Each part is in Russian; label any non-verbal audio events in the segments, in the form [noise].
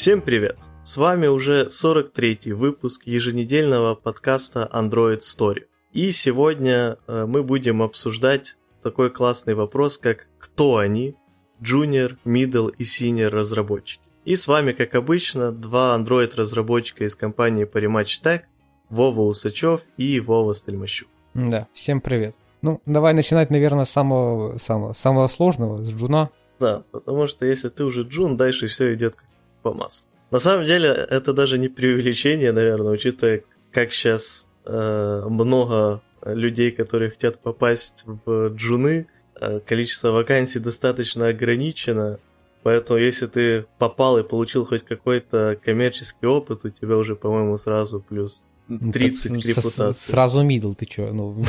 Всем привет! С вами уже 43-й выпуск еженедельного подкаста Android Story. И сегодня э, мы будем обсуждать такой классный вопрос, как кто они, junior, middle и senior разработчики. И с вами, как обычно, два Android разработчика из компании Parimatch Tech, Вова Усачев и Вова Стельмащук. Да, всем привет. Ну, давай начинать, наверное, с самого, самого, самого сложного, с джуна. Да, потому что если ты уже джун, дальше все идет как по маслу. На самом деле, это даже не преувеличение, наверное, учитывая, как сейчас э, много людей, которые хотят попасть в джуны, э, количество вакансий достаточно ограничено, поэтому если ты попал и получил хоть какой-то коммерческий опыт, у тебя уже, по-моему, сразу плюс 30 ну, к репутации. Сразу мидл, ты чё? Ну.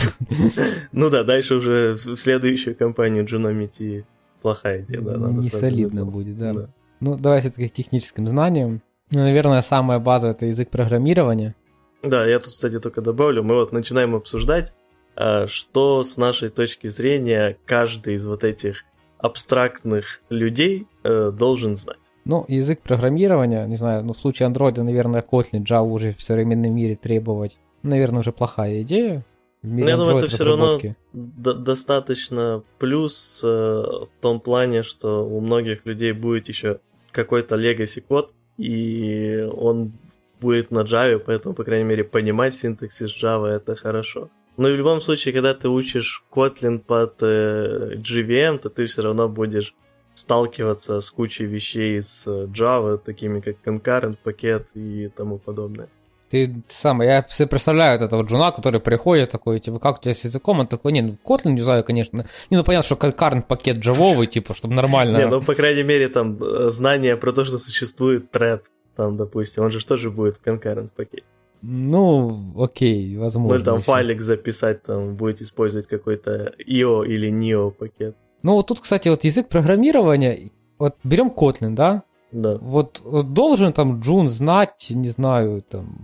[laughs] ну да, дальше уже в следующую компанию джуном идти плохая идея, да. Не солидно будет, да. да. Ну, давай все-таки к техническим знаниям. Ну, наверное, самая база это язык программирования. Да, я тут, кстати, только добавлю. Мы вот начинаем обсуждать, а, что с нашей точки зрения каждый из вот этих абстрактных людей э, должен знать. Ну, язык программирования, не знаю, ну, в случае Android, наверное, Kotlin, Java уже в современном мире требовать, наверное, уже плохая идея. Ну, я думаю, это все равно достаточно плюс э, в том плане, что у многих людей будет еще какой-то legacy код, и он будет на Java, поэтому, по крайней мере, понимать синтаксис Java это хорошо. Но в любом случае, когда ты учишь Kotlin под э, GVM, то ты все равно будешь сталкиваться с кучей вещей из Java, такими как concurrent пакет и тому подобное. Ты сам, я себе представляю вот этого джуна, который приходит такой, типа, как у тебя с языком? Он такой, не, ну, Kotlin не знаю, конечно. Не, ну, понятно, что concurrent пакет джавовый, типа, чтобы нормально. Не, ну, по крайней мере, там, э, знание про то, что существует thread, там, допустим, он же тоже будет в concurrent пакете. Ну, окей, возможно. Ну, там еще. файлик записать, там, будет использовать какой-то IO или NIO пакет. Ну, вот тут, кстати, вот язык программирования, вот берем Kotlin, да? Да. Вот, вот должен там Джун знать, не знаю, там,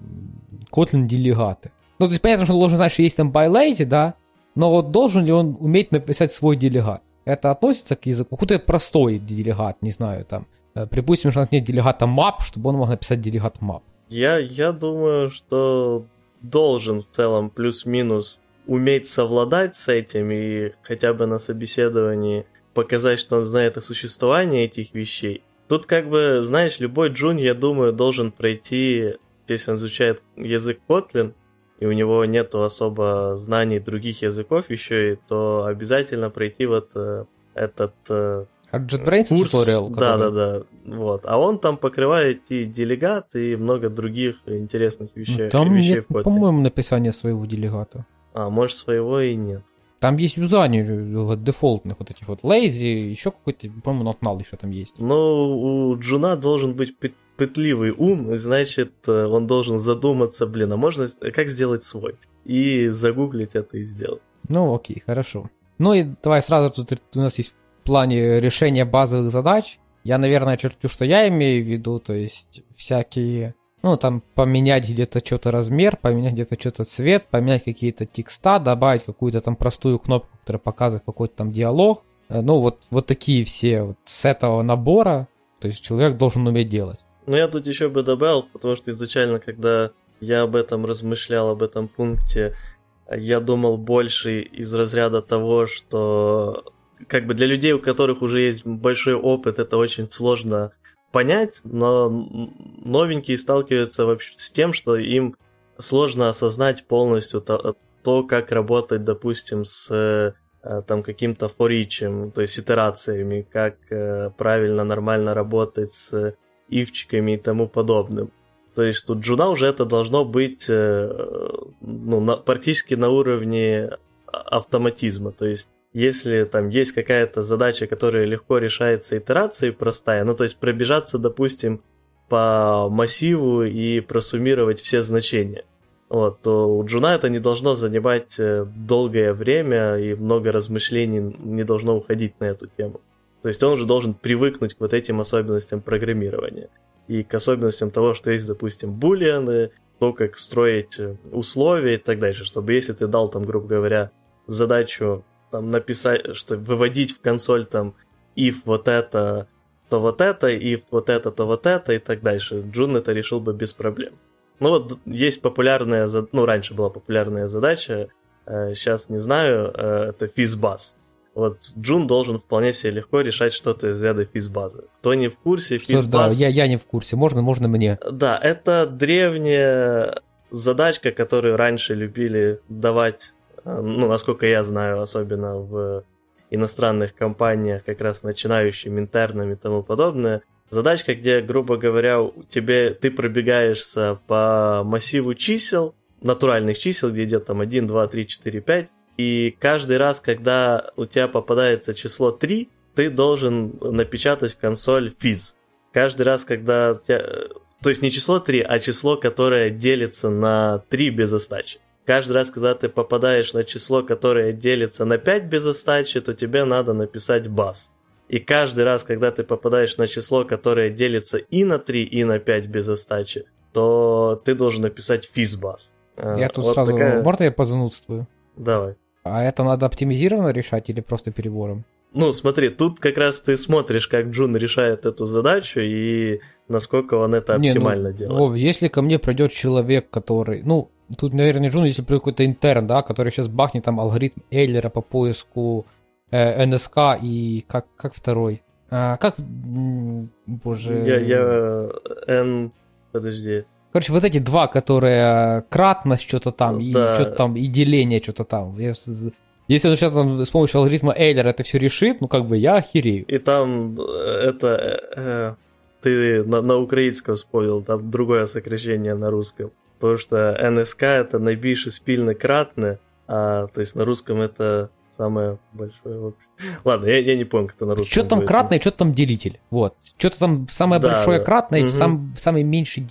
Kotlin делегаты. Ну, то есть понятно, что он должен знать, что есть там bylazy, да, но вот должен ли он уметь написать свой делегат? Это относится к языку? Какой-то простой делегат, не знаю, там. Э, припустим, что у нас нет делегата map, чтобы он мог написать делегат map. Я, я думаю, что должен в целом плюс-минус уметь совладать с этим и хотя бы на собеседовании показать, что он знает о существовании этих вещей. Тут как бы, знаешь, любой джун, я думаю, должен пройти, если он изучает язык Kotlin, и у него нету особо знаний других языков еще, и, то обязательно пройти вот э, этот э, а JetBrains курс. Tutorial, который... Да, да, да. Вот. А он там покрывает и делегат, и много других интересных вещей, ну, там вещей нет, в Kotlin. по-моему, написания своего делегата. А, может, своего и нет. Там есть юзание дефолтных вот этих вот lazy, еще какой-то, по-моему, null еще там есть. Ну, у Джуна должен быть пытливый ум, значит, э, он должен задуматься, блин, а можно, как сделать свой? И загуглить это и сделать. Ну, окей, хорошо. Ну и давай сразу тут у нас есть в плане решения базовых задач. Я, наверное, чертю, что я имею в виду, то есть всякие ну, там поменять где-то что-то размер, поменять где-то что-то цвет, поменять какие-то текста, добавить какую-то там простую кнопку, которая показывает какой-то там диалог. Э, ну, вот, вот такие все вот с этого набора, то есть человек должен уметь делать. Ну, я тут еще бы добавил, потому что изначально, когда я об этом размышлял, об этом пункте, я думал больше из разряда того, что как бы для людей, у которых уже есть большой опыт, это очень сложно понять, но новенькие сталкиваются вообще с тем, что им сложно осознать полностью то, то как работать, допустим, с э, там каким-то форичем, то есть итерациями, как э, правильно, нормально работать с ивчиками и тому подобным. То есть тут джуна уже это должно быть э, ну, на, практически на уровне автоматизма. То есть если там есть какая-то задача, которая легко решается итерацией простая, ну то есть пробежаться, допустим, по массиву и просуммировать все значения, вот, то у Джуна это не должно занимать э, долгое время и много размышлений не должно уходить на эту тему. То есть он уже должен привыкнуть к вот этим особенностям программирования и к особенностям того, что есть, допустим, булианы, то, как строить э, условия и так дальше, чтобы если ты дал там, грубо говоря, задачу там написать, что выводить в консоль там if вот это то вот это, и вот это, то вот это, и так дальше. Джун это решил бы без проблем. Ну вот есть популярная, ну раньше была популярная задача, сейчас не знаю, это физбаз. Вот Джун должен вполне себе легко решать что-то из ряда физбазы. Кто не в курсе, физбаз... Что, да, я, я не в курсе, можно, можно мне. Да, это древняя задачка, которую раньше любили давать, ну, насколько я знаю, особенно в иностранных компаниях, как раз начинающим, интернам и тому подобное. Задачка, где, грубо говоря, тебе, ты пробегаешься по массиву чисел, натуральных чисел, где идет там 1, 2, 3, 4, 5, и каждый раз, когда у тебя попадается число 3, ты должен напечатать в консоль физ. Каждый раз, когда у тебя... То есть не число 3, а число, которое делится на 3 без остачи. Каждый раз, когда ты попадаешь на число, которое делится на 5 без остачи, то тебе надо написать бас. И каждый раз, когда ты попадаешь на число, которое делится и на 3, и на 5 без остачи, то ты должен написать физбас. Я тут вот сразу... Такая... Можно я позанудствую? Давай. А это надо оптимизированно решать или просто перебором? Ну, смотри, тут как раз ты смотришь, как Джун решает эту задачу и насколько он это оптимально Не, ну, делает. Вов, если ко мне придет человек, который, ну, тут, наверное, Джун, если какой-то интерн, да, который сейчас бахнет там алгоритм Эйлера по поиску э, НСК и как, как второй? А, как, боже... Я, я, N, подожди, Короче, вот эти два, которые кратность что-то там, и да. что-то там, и деление что-то там. Если он сейчас там с помощью алгоритма Эйлера это все решит, ну как бы я охерею. И там э, это э, э, ты на, на украинском вспомнил, там другое сокращение на русском. Потому что НСК это наибольшее спильно кратное, а то есть на русском это самое большое. [laughs] Ладно, я, я не помню, как это на русском. Что там кратное, что там делитель. Вот. Что-то там самое да, большое да. кратное, угу. сам, самый меньший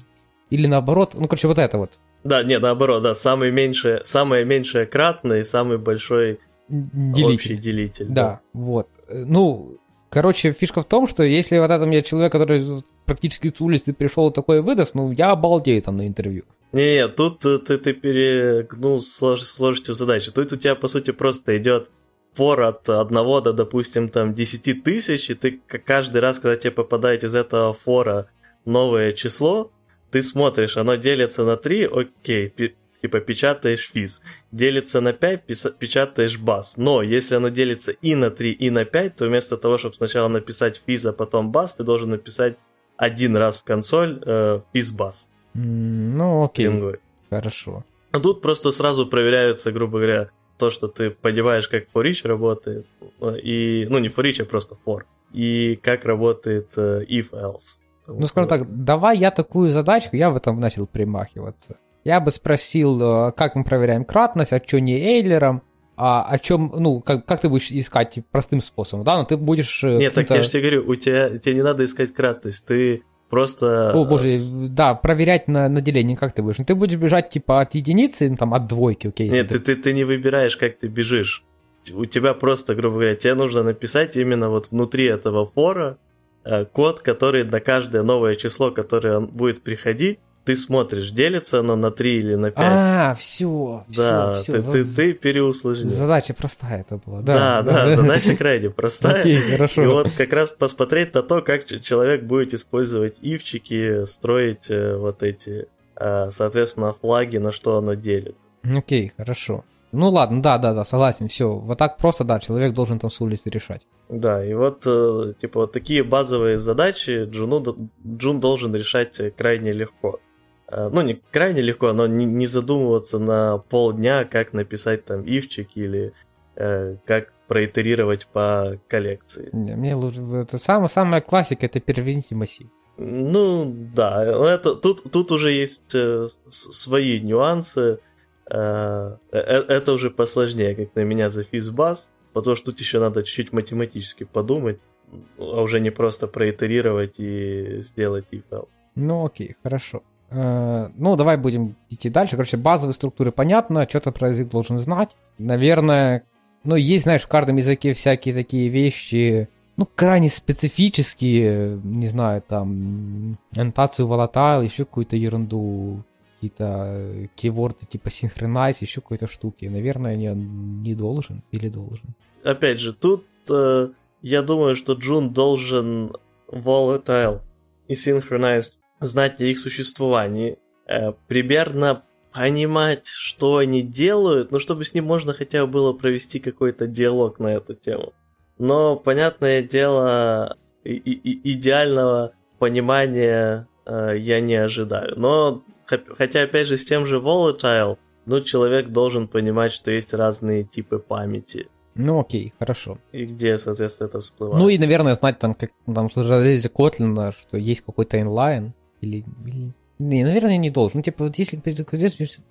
или наоборот, ну, короче, вот это вот. Да, нет, наоборот, да, самый меньшее, самое меньшее кратное и самый большой делитель. общий делитель. Да, да, вот. Ну, короче, фишка в том, что если вот это мне человек, который практически с улицы пришел такой выдаст, ну, я обалдею там на интервью. Не, тут ты, ты перегнул слож, сложностью задачи. Тут у тебя, по сути, просто идет фор от одного до, допустим, там 10 тысяч, и ты каждый раз, когда тебе попадает из этого фора новое число, ты смотришь, оно делится на 3, окей, типа печатаешь физ. Делится на 5, печатаешь бас. Но если оно делится и на 3, и на 5, то вместо того, чтобы сначала написать физ, а потом бас, ты должен написать один раз в консоль э, физ бас. Ну, окей. Стрингой. Хорошо. А тут просто сразу проверяются, грубо говоря, то, что ты понимаешь, как for работает. И, ну, не for а просто for. И как работает э, if-else. Ну, скажем так, давай я такую задачку, я в этом начал примахиваться. Я бы спросил, э, как мы проверяем кратность, а что не Эйлером, а о чем, ну, как, как ты будешь искать простым способом, да, но ну, ты будешь... Э, Нет, так я же тебе говорю, у тебя, тебе не надо искать кратность, ты просто... О, боже, да, проверять на, на деление, как ты будешь? Ну, ты будешь бежать, типа, от единицы, ну, там, от двойки, окей. Нет, ты, ты, ты не выбираешь, как ты бежишь. У тебя просто, грубо говоря, тебе нужно написать именно вот внутри этого фора, Э, код, который на каждое новое число, которое будет приходить, ты смотришь, делится оно на 3 или на 5. А, все. Да, все, ты, ты, ты переусложнил. Задача простая это была. Да, да, да задача крайне простая. Окей, хорошо. И вот как раз посмотреть на то, как человек будет использовать ивчики, строить э, вот эти, э, соответственно, флаги, на что оно делит. Окей, хорошо. Ну ладно, да, да, да, согласен, все. Вот так просто, да, человек должен там с улицы решать. Да, и вот, э, типа, вот такие базовые задачи Джуну, Джун должен решать крайне легко. Э, ну, не крайне легко, но не, не задумываться на полдня, как написать там ивчик или э, как проитерировать по коллекции. Не, мне лучше, это самая, самая классика, это переверните массив. Ну, да, это, тут, тут уже есть э, свои нюансы. Э, э, это уже посложнее, как на меня за физбас, потому что тут еще надо чуть-чуть математически подумать, а уже не просто проитерировать и сделать if Ну окей, хорошо. Э, ну, давай будем идти дальше. Короче, базовые структуры понятно, что-то про язык должен знать. Наверное, ну, есть, знаешь, в каждом языке всякие такие вещи, ну, крайне специфические, не знаю, там, аннотацию volatile, еще какую-то ерунду какие-то кейворды типа синхронайз, еще какой-то штуки. Наверное, не, не должен или должен. Опять же, тут э, я думаю, что Джун должен volatile и synchronized, знать о их существовании, э, примерно понимать, что они делают, ну, чтобы с ним можно хотя бы было провести какой-то диалог на эту тему. Но, понятное дело, и- и- идеального понимания э, я не ожидаю. Но, хотя, опять же, с тем же Volatile, ну, человек должен понимать, что есть разные типы памяти. Ну, окей, хорошо. И где, соответственно, это всплывает. Ну и, наверное, знать там, как там железе Котлина, что есть какой-то инлайн. Или, или... Не, наверное, не должен. Ну, типа, вот если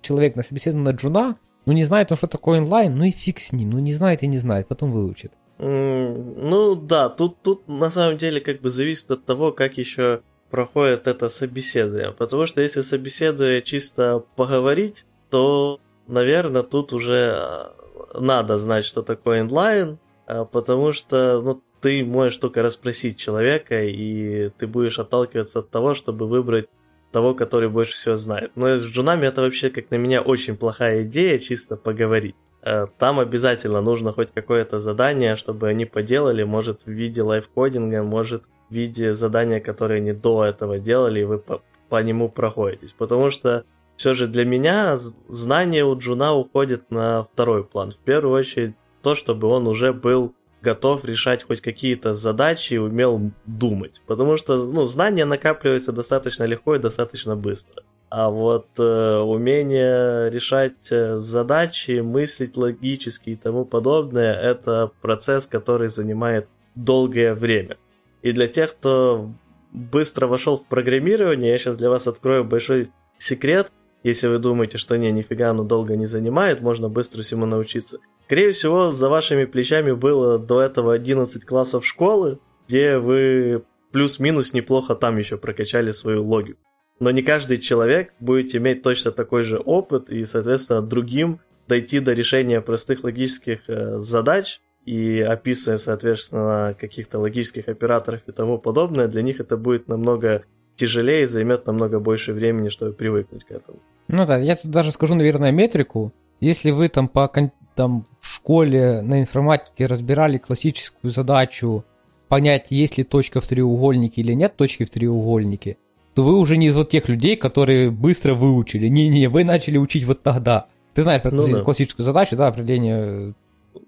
человек на собеседование на джуна, ну, не знает он, что такое инлайн, ну и фиг с ним. Ну, не знает и не знает, потом выучит. Mm, ну, да, тут, тут на самом деле как бы зависит от того, как еще проходит это собеседование. Потому что если собеседуя чисто поговорить, то, наверное, тут уже а, надо знать, что такое инлайн, а, потому что ну, ты можешь только расспросить человека, и ты будешь отталкиваться от того, чтобы выбрать того, который больше всего знает. Но с джунами это вообще, как на меня, очень плохая идея, чисто поговорить. А, там обязательно нужно хоть какое-то задание, чтобы они поделали, может в виде лайфкодинга, может в виде задания, которые они до этого делали, и вы по, по нему проходитесь. Потому что все же для меня знание у Джуна уходит на второй план. В первую очередь то, чтобы он уже был готов решать хоть какие-то задачи и умел думать. Потому что ну, знания накапливаются достаточно легко и достаточно быстро. А вот э, умение решать э, задачи, мыслить логически и тому подобное, это процесс, который занимает долгое время. И для тех, кто быстро вошел в программирование, я сейчас для вас открою большой секрет. Если вы думаете, что не, нифига оно долго не занимает, можно быстро всему научиться. Скорее всего, за вашими плечами было до этого 11 классов школы, где вы плюс-минус неплохо там еще прокачали свою логику. Но не каждый человек будет иметь точно такой же опыт и, соответственно, другим дойти до решения простых логических э, задач и описывая, соответственно, каких-то логических операторов и тому подобное, для них это будет намного тяжелее и займет намного больше времени, чтобы привыкнуть к этому. Ну да, я тут даже скажу, наверное, метрику. Если вы там по там в школе на информатике разбирали классическую задачу понять, есть ли точка в треугольнике или нет точки в треугольнике, то вы уже не из вот тех людей, которые быстро выучили. Не-не, вы начали учить вот тогда. Ты знаешь про ну, да. классическую задачу, да, определение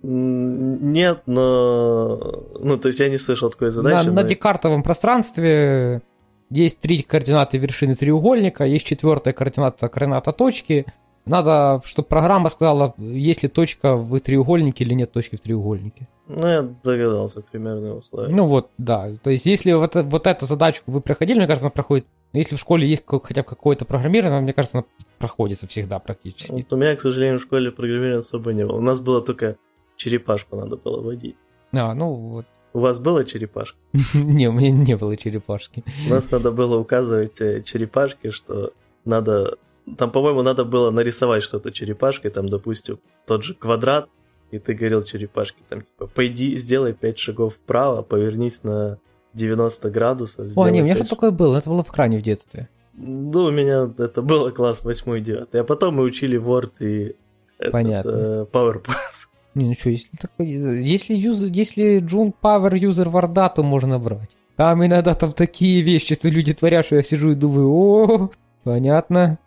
нет, но... Ну, то есть я не слышал такой задачи. На, но... на декартовом пространстве есть три координаты вершины треугольника, есть четвертая координата координата точки. Надо, чтобы программа сказала, есть ли точка в треугольнике или нет точки в треугольнике. Ну, я догадался примерно условия. Ну вот, да. То есть, если вот, вот эту задачку вы проходили, мне кажется, она проходит... Если в школе есть хотя бы какое-то программирование, мне кажется, она проходится всегда практически. Вот у меня, к сожалению, в школе программирования особо не было. У нас было только черепашку надо было водить. А, ну вот. У вас была черепашка? [laughs] Не, у меня не было черепашки. У нас надо было указывать э, черепашке, что надо... Там, по-моему, надо было нарисовать что-то черепашкой, там, допустим, тот же квадрат, и ты говорил черепашке, там, типа, пойди, сделай 5 шагов вправо, повернись на 90 градусов. О, не, у меня что такое было, это было в кране в детстве. Ну, у меня это было класс 8-9, а потом мы учили Word и Понятно. Этот, э, PowerPoint. [laughs] Не, ну что, если, такой, если, юз, если Джун Power юзер варда, то можно брать. Там иногда там такие вещи, что люди творят, что я сижу и думаю, о, понятно.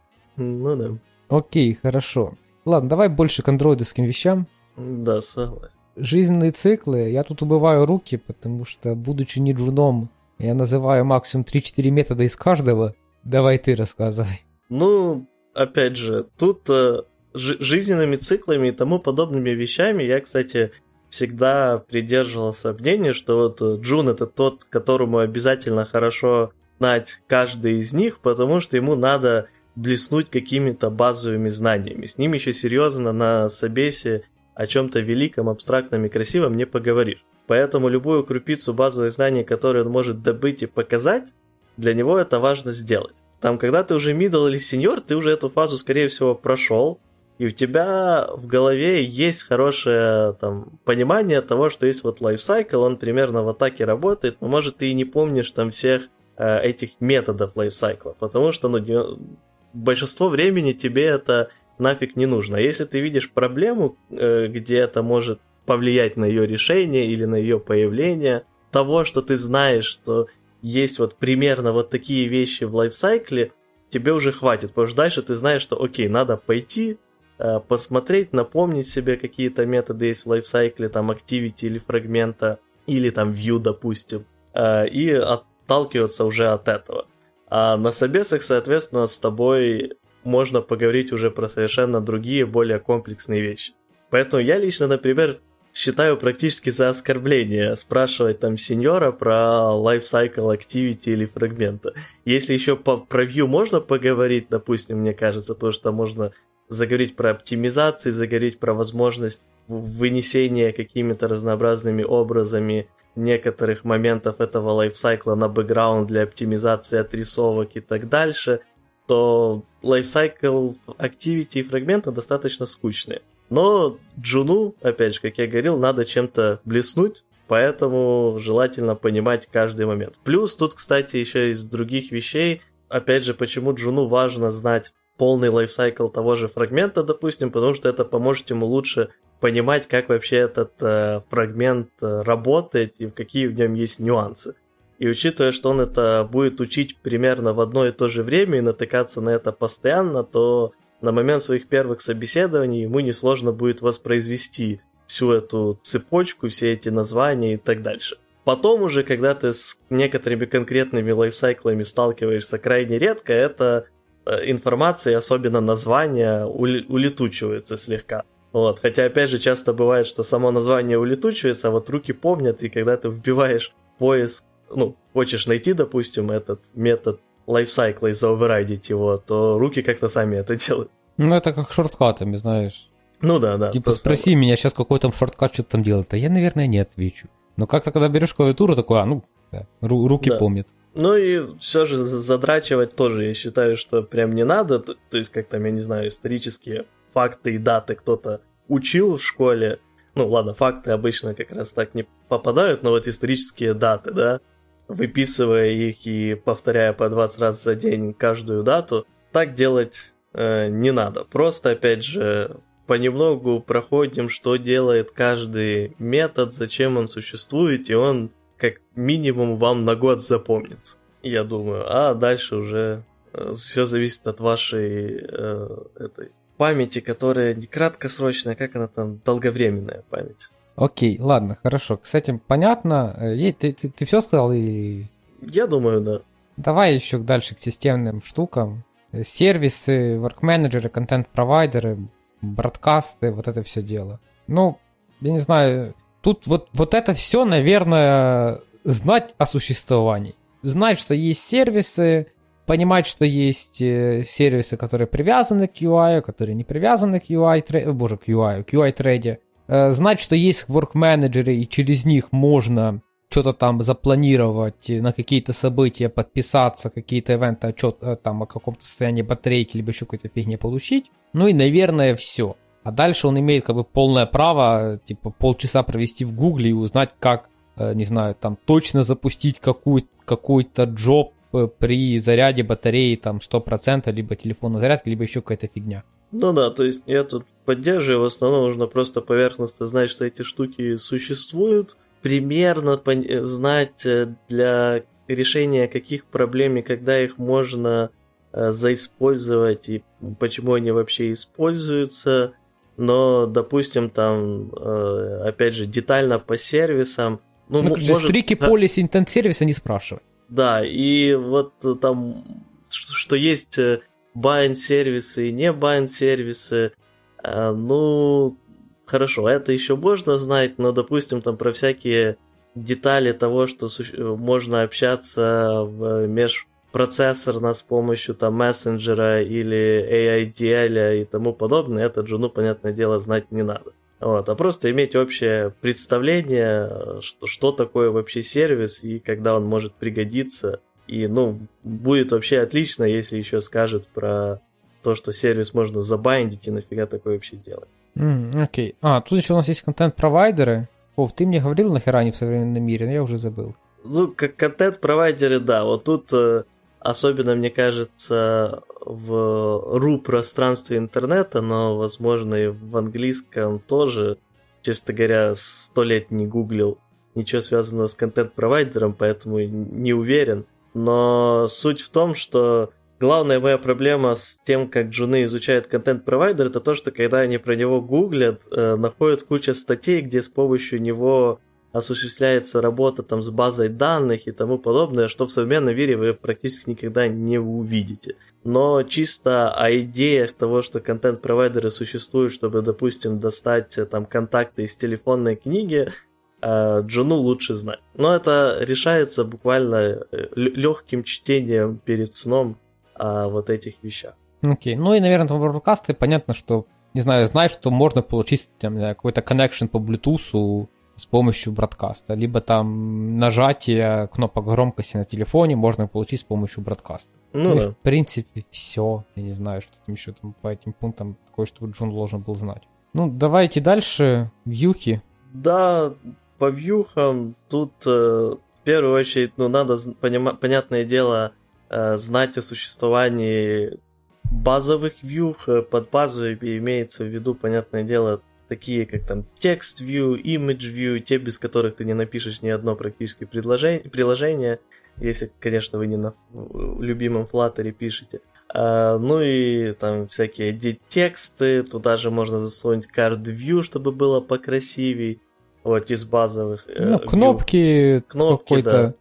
Ну да. Окей, хорошо. Ладно, давай больше к андроидовским вещам. Да, согласен. Жизненные циклы. Я тут убываю руки, потому что, будучи не джуном, я называю максимум 3-4 метода из каждого. Давай ты рассказывай. Ну, опять же, тут э, жизненными циклами и тому подобными вещами я, кстати, всегда придерживался мнения, что вот э, Джун это тот, которому обязательно хорошо знать каждый из них, потому что ему надо блеснуть какими-то базовыми знаниями. С ним еще серьезно на собесе о чем-то великом, абстрактном и красивом не поговоришь. Поэтому любую крупицу базовых знаний, которые он может добыть и показать, для него это важно сделать. Там, когда ты уже middle или senior, ты уже эту фазу, скорее всего, прошел, и у тебя в голове есть хорошее там, понимание того, что есть вот лайфсайкл, он примерно в атаке работает, но может ты и не помнишь там всех э, этих методов лайфсайкла, потому что ну, большинство времени тебе это нафиг не нужно. А если ты видишь проблему, э, где это может повлиять на ее решение или на ее появление, того, что ты знаешь, что есть вот примерно вот такие вещи в лайфсайкле, тебе уже хватит, потому что дальше ты знаешь, что окей, надо пойти, э, посмотреть, напомнить себе какие-то методы есть в лайфсайкле, там activity или фрагмента, или там view, допустим, э, и отталкиваться уже от этого. А на собесах, соответственно, с тобой можно поговорить уже про совершенно другие, более комплексные вещи. Поэтому я лично, например, считаю практически за оскорбление спрашивать там сеньора про lifecycle activity или фрагмента. Если еще по, про view можно поговорить, допустим, мне кажется, потому что можно заговорить про оптимизации, заговорить про возможность вынесения какими-то разнообразными образами некоторых моментов этого лайфсайкла на бэкграунд для оптимизации отрисовок и так дальше, то лайфсайкл activity и фрагмента достаточно скучные. Но Джуну, опять же, как я говорил, надо чем-то блеснуть, поэтому желательно понимать каждый момент. Плюс тут, кстати, еще из других вещей, опять же, почему Джуну важно знать полный лайфсайкл того же фрагмента, допустим, потому что это поможет ему лучше понимать, как вообще этот э, фрагмент э, работает и какие в нем есть нюансы. И учитывая, что он это будет учить примерно в одно и то же время и натыкаться на это постоянно, то на момент своих первых собеседований ему несложно будет воспроизвести всю эту цепочку, все эти названия и так дальше. Потом уже, когда ты с некоторыми конкретными лайфсайклами сталкиваешься крайне редко, эта э, информация, особенно названия, улетучивается слегка. Вот. Хотя, опять же, часто бывает, что само название улетучивается, а вот руки помнят, и когда ты вбиваешь поиск, ну, хочешь найти, допустим, этот метод лайфсайкла и заоверайдить его, то руки как-то сами это делают. Ну, это как шорткатами, знаешь. Ну да, да. Типа, спроси меня сейчас, какой там шорткат что-то там делает. А я, наверное, не отвечу. Но как-то, когда берешь клавиатуру, такой, а, ну, да, ру- руки да. помнят. Ну и все же задрачивать тоже, я считаю, что прям не надо. То, то есть, как там, я не знаю, исторические факты и даты кто-то учил в школе. Ну ладно, факты обычно как раз так не попадают, но вот исторические даты, да, выписывая их и повторяя по 20 раз за день каждую дату, так делать э, не надо. Просто, опять же, понемногу проходим, что делает каждый метод, зачем он существует, и он как минимум вам на год запомнится, я думаю. А дальше уже э, все зависит от вашей э, этой памяти, которая не краткосрочная, как она там, долговременная память. Окей, ладно, хорошо. С этим понятно. Э, ты, ты, ты все сказал и... Я думаю, да. Давай еще дальше к системным штукам. Сервисы, work-менеджеры, контент-провайдеры, бродкасты, вот это все дело. Ну, я не знаю, тут вот, вот это все, наверное, знать о существовании. Знать, что есть сервисы, понимать, что есть э, сервисы, которые привязаны к UI, которые не привязаны к UI, боже, к UI, к UI-треде. Э, знать, что есть work-менеджеры, и через них можно что-то там запланировать, на какие-то события подписаться, какие-то ивенты, отчет э, там о каком-то состоянии батарейки, либо еще какой-то фигне получить. Ну и, наверное, все. А дальше он имеет как бы полное право, типа, полчаса провести в гугле и узнать, как, не знаю, там точно запустить какую- какой-то джоб при заряде батареи там 100%, либо телефонной зарядки, либо еще какая-то фигня. Ну да, то есть я тут поддерживаю, в основном нужно просто поверхностно знать, что эти штуки существуют, примерно пон- знать э, для решения каких проблем и когда их можно э, заиспользовать и почему они вообще используются. Но, допустим, там, э, опять же, детально по сервисам. Ну, ну может... Стрики да. полис интент сервиса не спрашивай. Да, и вот там, что есть bind-сервисы и не bind-сервисы, э, ну, хорошо, это еще можно знать, но, допустим, там про всякие детали того, что можно общаться в межпроцессорно с помощью там мессенджера или AIDL и тому подобное, это же, ну, понятное дело, знать не надо. Вот, а просто иметь общее представление, что, что такое вообще сервис и когда он может пригодиться. И, ну, будет вообще отлично, если еще скажет про то, что сервис можно забайндить и нафига такое вообще делать. Mm, окей. Okay. А, тут еще у нас есть контент-провайдеры. О, ты мне говорил нахера они в современном мире, но я уже забыл. Ну, как контент-провайдеры, да. Вот тут э, особенно, мне кажется, в ру пространстве интернета, но, возможно, и в английском тоже, честно говоря, сто лет не гуглил ничего связанного с контент-провайдером, поэтому не уверен. Но суть в том, что главная моя проблема с тем, как джуны изучают контент-провайдер, это то, что когда они про него гуглят, э, находят кучу статей, где с помощью него осуществляется работа там с базой данных и тому подобное, что в современном мире вы практически никогда не увидите. Но чисто о идеях того, что контент-провайдеры существуют, чтобы, допустим, достать э, там контакты из телефонной книги, э, Джуну лучше знать. Но это решается буквально э, легким чтением перед сном о вот этих вещах. Окей, okay. ну и, наверное, там бродкасты, понятно, что, не знаю, знаешь, что можно получить там, какой-то connection по Bluetooth с помощью бродкаста, либо там нажатие кнопок громкости на телефоне можно получить с помощью бродкаста. Ну, ну да. в принципе, все. Я не знаю, что там еще там по этим пунктам такое, что Джон должен был знать. Ну, давайте дальше. Вьюхи. Да, по вьюхам тут э, в первую очередь, ну, надо, понима- понятное дело, э, знать о существовании базовых вьюх. Под базовыми имеется в виду, понятное дело, такие как там текст view, image view, те, без которых ты не напишешь ни одно практически предложение, приложение, если, конечно, вы не на любимом Flutter пишете. А, ну и там всякие тексты, туда же можно засунуть card view, чтобы было покрасивей, вот из базовых. Э, ну, кнопки, кнопки, да.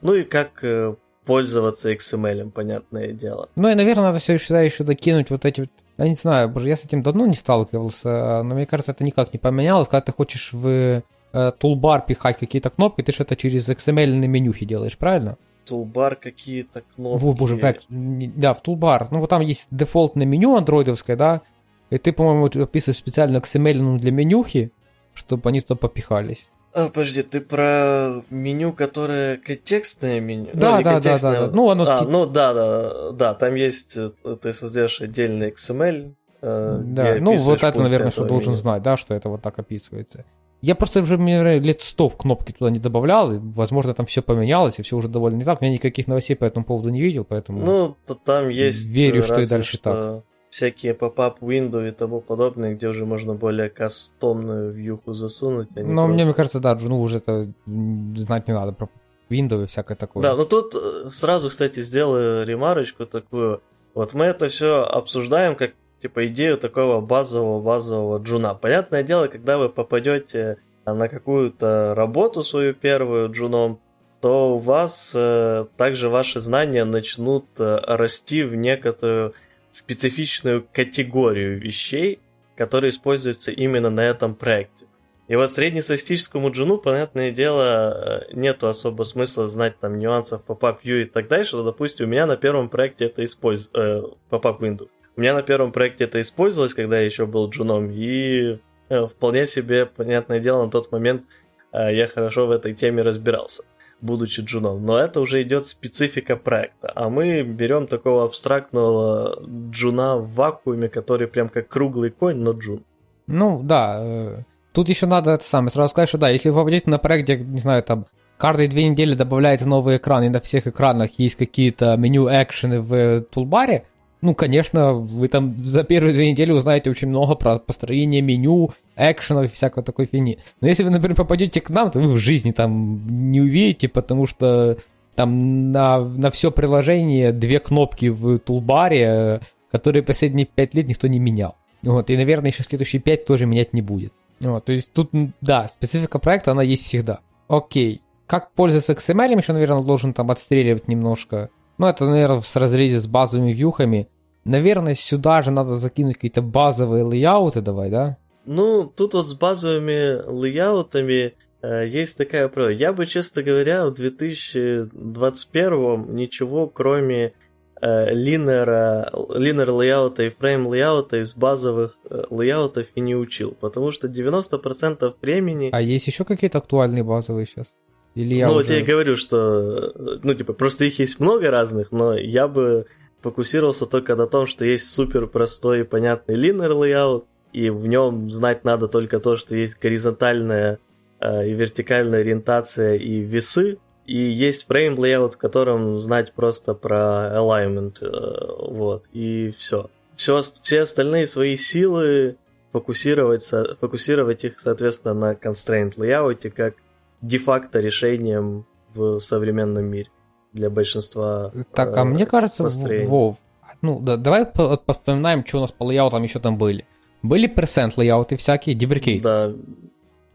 Ну и как э, пользоваться XML, понятное дело. Ну и, наверное, надо все сюда еще докинуть вот эти вот я не знаю, боже, я с этим давно не сталкивался, но мне кажется, это никак не поменялось. Когда ты хочешь в э, тулбар пихать какие-то кнопки, ты же это через XML менюхи делаешь, правильно? Тулбар какие-то кнопки. Во, боже, век, да, в тулбар. Ну, вот там есть дефолтное меню андроидовское, да, и ты, по-моему, описываешь специально XML для менюхи, чтобы они туда попихались. А, подожди, ты про меню, которое текстное меню? Да, ну, да, да, да, да. Ну, оно... А, ну, да, да, да, там есть, э, ты создаешь отдельный XML, э, Да, ну, вот это, наверное, что должен меню. знать, да, что это вот так описывается. Я просто уже лет сто в кнопки туда не добавлял, и, возможно, там все поменялось, и все уже довольно не так. Я никаких новостей по этому поводу не видел, поэтому... Ну, то там есть... Верю, что и дальше что... так всякие поп-ап window и тому подобное, где уже можно более кастомную вьюху засунуть. А Но просто... мне кажется, да, ну уже это знать не надо про window и всякое такое. Да, но тут э, сразу, кстати, сделаю ремарочку такую. Вот мы это все обсуждаем как типа идею такого базового базового джуна. Понятное дело, когда вы попадете на какую-то работу свою первую джуном, то у вас э, также ваши знания начнут э, расти в некоторую специфичную категорию вещей, которые используются именно на этом проекте. И вот среднестатистическому джуну, понятное дело, э, нету особо смысла знать там нюансов pop-up view и так дальше. Но, допустим, у меня на первом проекте это использовалось, э, pop-up window. У меня на первом проекте это использовалось, когда я еще был джуном, и э, вполне себе, понятное дело, на тот момент э, я хорошо в этой теме разбирался будучи джуном. Но это уже идет специфика проекта. А мы берем такого абстрактного джуна в вакууме, который прям как круглый конь, но джун. Ну, да. Э, тут еще надо это самое сразу сказать, что да, если вы попадете на проект, где, не знаю, там каждые две недели добавляется новый экран, и на всех экранах есть какие-то меню экшены в тулбаре, ну, конечно, вы там за первые две недели узнаете очень много про построение меню, экшенов и всякой такой фигни. Но если вы, например, попадете к нам, то вы в жизни там не увидите, потому что там на, на все приложение две кнопки в тулбаре, которые последние пять лет никто не менял. Вот, и, наверное, еще следующие пять тоже менять не будет. Вот, то есть тут, да, специфика проекта, она есть всегда. Окей. Как пользоваться XML, еще, наверное, должен там отстреливать немножко. Ну, это, наверное, в разрезе с базовыми вьюхами. Наверное, сюда же надо закинуть какие-то базовые лейауты давай, да? Ну, тут вот с базовыми лейаутами э, есть такая проблема. Я бы, честно говоря, в 2021 ничего, кроме э, linear а, linear layout а и frame layout а из базовых э, layout ов и не учил, потому что 90% времени... А есть еще какие-то актуальные базовые сейчас? Или я ну, уже... я и говорю, что, э, ну, типа, просто их есть много разных, но я бы фокусировался только на том, что есть супер простой и понятный linear layout, и в нем знать надо только то, что есть горизонтальная э, и вертикальная ориентация и весы, и есть frame layout, в котором знать просто про alignment, э, вот, и все. все. Все остальные свои силы фокусировать, фокусировать их, соответственно, на constraint layout, как де-факто решением в современном мире для большинства Так, а э, мне кажется, построений. Вов, ну, да, давай вспоминаем, что у нас по лейаутам еще там были. Были percent лейауты всякие, deprecated. Да,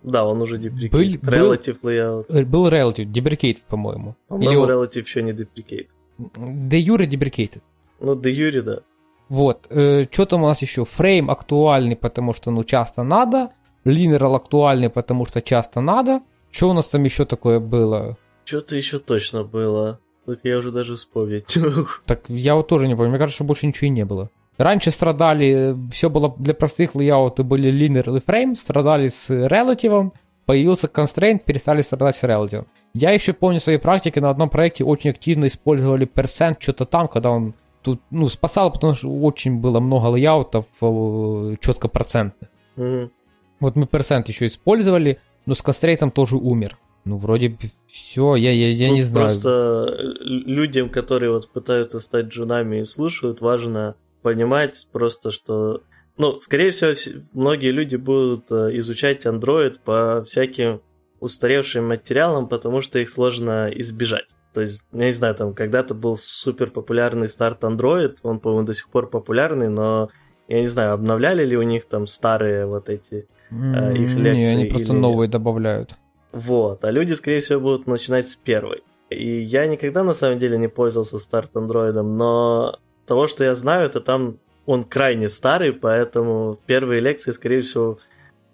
да, он уже deprecated. Был- был- Relative layout. Э, Был relative, deprecated, по-моему. По-моему, Или relative еще не deprecated. de jure deprecated. Ну, де юри, да. Вот, что там у нас еще? Фрейм актуальный, потому что, ну, часто надо. Линерал актуальный, потому что часто надо. Что у нас там еще такое было? Что-то еще точно было. Только я уже даже вспомнить не могу. Так я вот тоже не помню, мне кажется, что больше ничего и не было. Раньше страдали, все было для простых лейаутов были linear и frame, страдали с релативом, появился constraint, перестали страдать с релативом. Я еще помню в своей практике на одном проекте очень активно использовали percent что-то там, когда он тут, ну, спасал, потому что очень было много лейаутов э, четко процентных. Мгм. Вот мы percent еще использовали, но с constraint тоже умер. Ну, вроде бы все, я, я, я Тут не знаю. Просто э, людям, которые вот пытаются стать джунами и слушают, важно понимать просто, что... Ну, скорее всего, все- многие люди будут э, изучать Android по всяким устаревшим материалам, потому что их сложно избежать. То есть, я не знаю, там когда-то был супер популярный старт Android, он, по-моему, до сих пор популярный, но я не знаю, обновляли ли у них там старые вот эти э, их лекции Не, они просто или- новые добавляют. Вот, а люди, скорее всего, будут начинать с первой. И я никогда, на самом деле, не пользовался старт андроидом, но того, что я знаю, это там он крайне старый, поэтому первые лекции, скорее всего,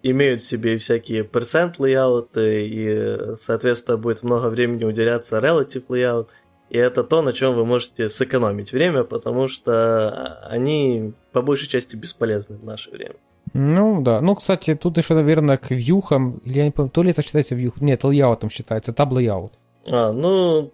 имеют в себе всякие percent лейауты, и, соответственно, будет много времени уделяться relative layout, и это то, на чем вы можете сэкономить время, потому что они по большей части бесполезны в наше время. Ну да. Ну, кстати, тут еще, наверное, к вьюхам, или я не помню, то ли это считается вьюх, нет, layout ом считается, tab layout. А, ну,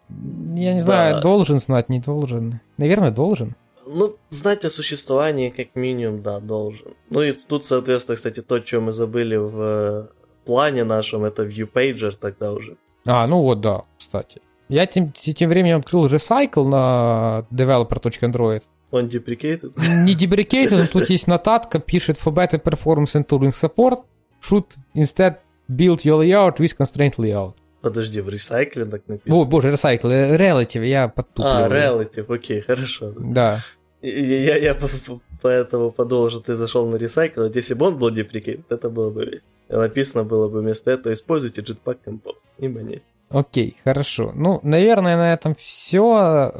Я не Да. знаю, должен знать, не должен. Наверное, должен. Ну, знать о существовании, как минимум, да, должен. Ну и тут, соответственно, кстати, то, что мы забыли в э, плане нашем, это ViewPager тогда уже. А, ну вот, да, кстати. Я тем, тем временем открыл Recycler на developer.android. Он deprecated. Не deprecated, но тут есть нотатка, пишет for better performance and tooling support, should instead build your layout with constraint layout. Подожди, в реcycle так написано? О, боже, Recycle, э, relative, я а, подтупливаю. relative, окей, хорошо. Да. Я, я по- поэтому подумал, что ты зашел на recycle, вот если бы он был deprecated, это было бы весело. Написано было бы вместо этого используйте Jetpack Compose. И мне. Окей, хорошо. Ну, наверное, на этом все.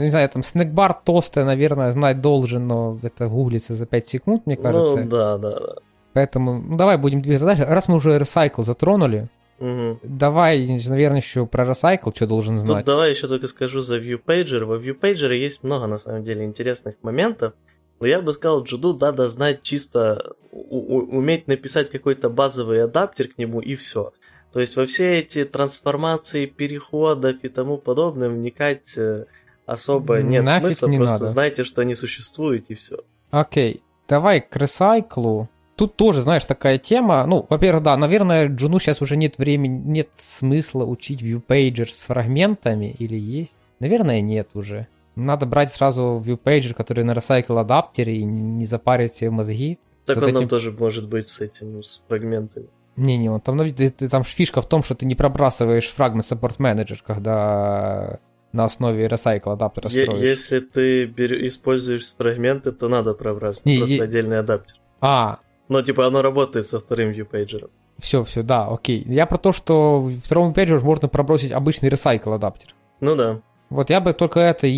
не знаю, там снэкбар тосты, наверное, знать должен, но это гуглится за 5 секунд, мне кажется. Ну, да, да, да. Поэтому ну, давай будем двигаться дальше. Раз мы уже Recycle затронули, Мгм. давай, наверное, еще про Recycle, что должен Тут знать. давай еще только скажу за ViewPager. Во ViewPager есть много, на самом деле, интересных моментов. Но я бы сказал, Джуду надо знать чисто, у- у- уметь написать какой-то базовый адаптер к нему и все. То есть во все эти трансформации, переходов и тому подобное вникать э, особо нет Нафиг смысла. не просто надо. знайте, что они существуют и все. Окей, давай к Recycle. Тут тоже, знаешь, такая тема. Ну, во-первых, да, наверное, Джуну сейчас уже нет времени, нет смысла учить ViewPager с фрагментами или есть? Наверное, нет уже. Надо брать сразу ViewPager, который на Recycle адаптере и не запарить себе мозги. Так с он этим- нам тоже может быть с этим, с фрагментами. Не-не, он там, ну, там фишка в том, что ты не пробрасываешь фрагмент Support Manager, когда на основе Recycle адаптера Е- строишь. если ты бер- используешь фрагменты, то надо пробрать Не, просто е- отдельный адаптер. А, Но типа оно работает со вторым ViewPager. все, все, да, окей. Я про то, что в втором пейджу уже можно пробросить обычный Recycle адаптер. Ну да. Вот я бы только это и,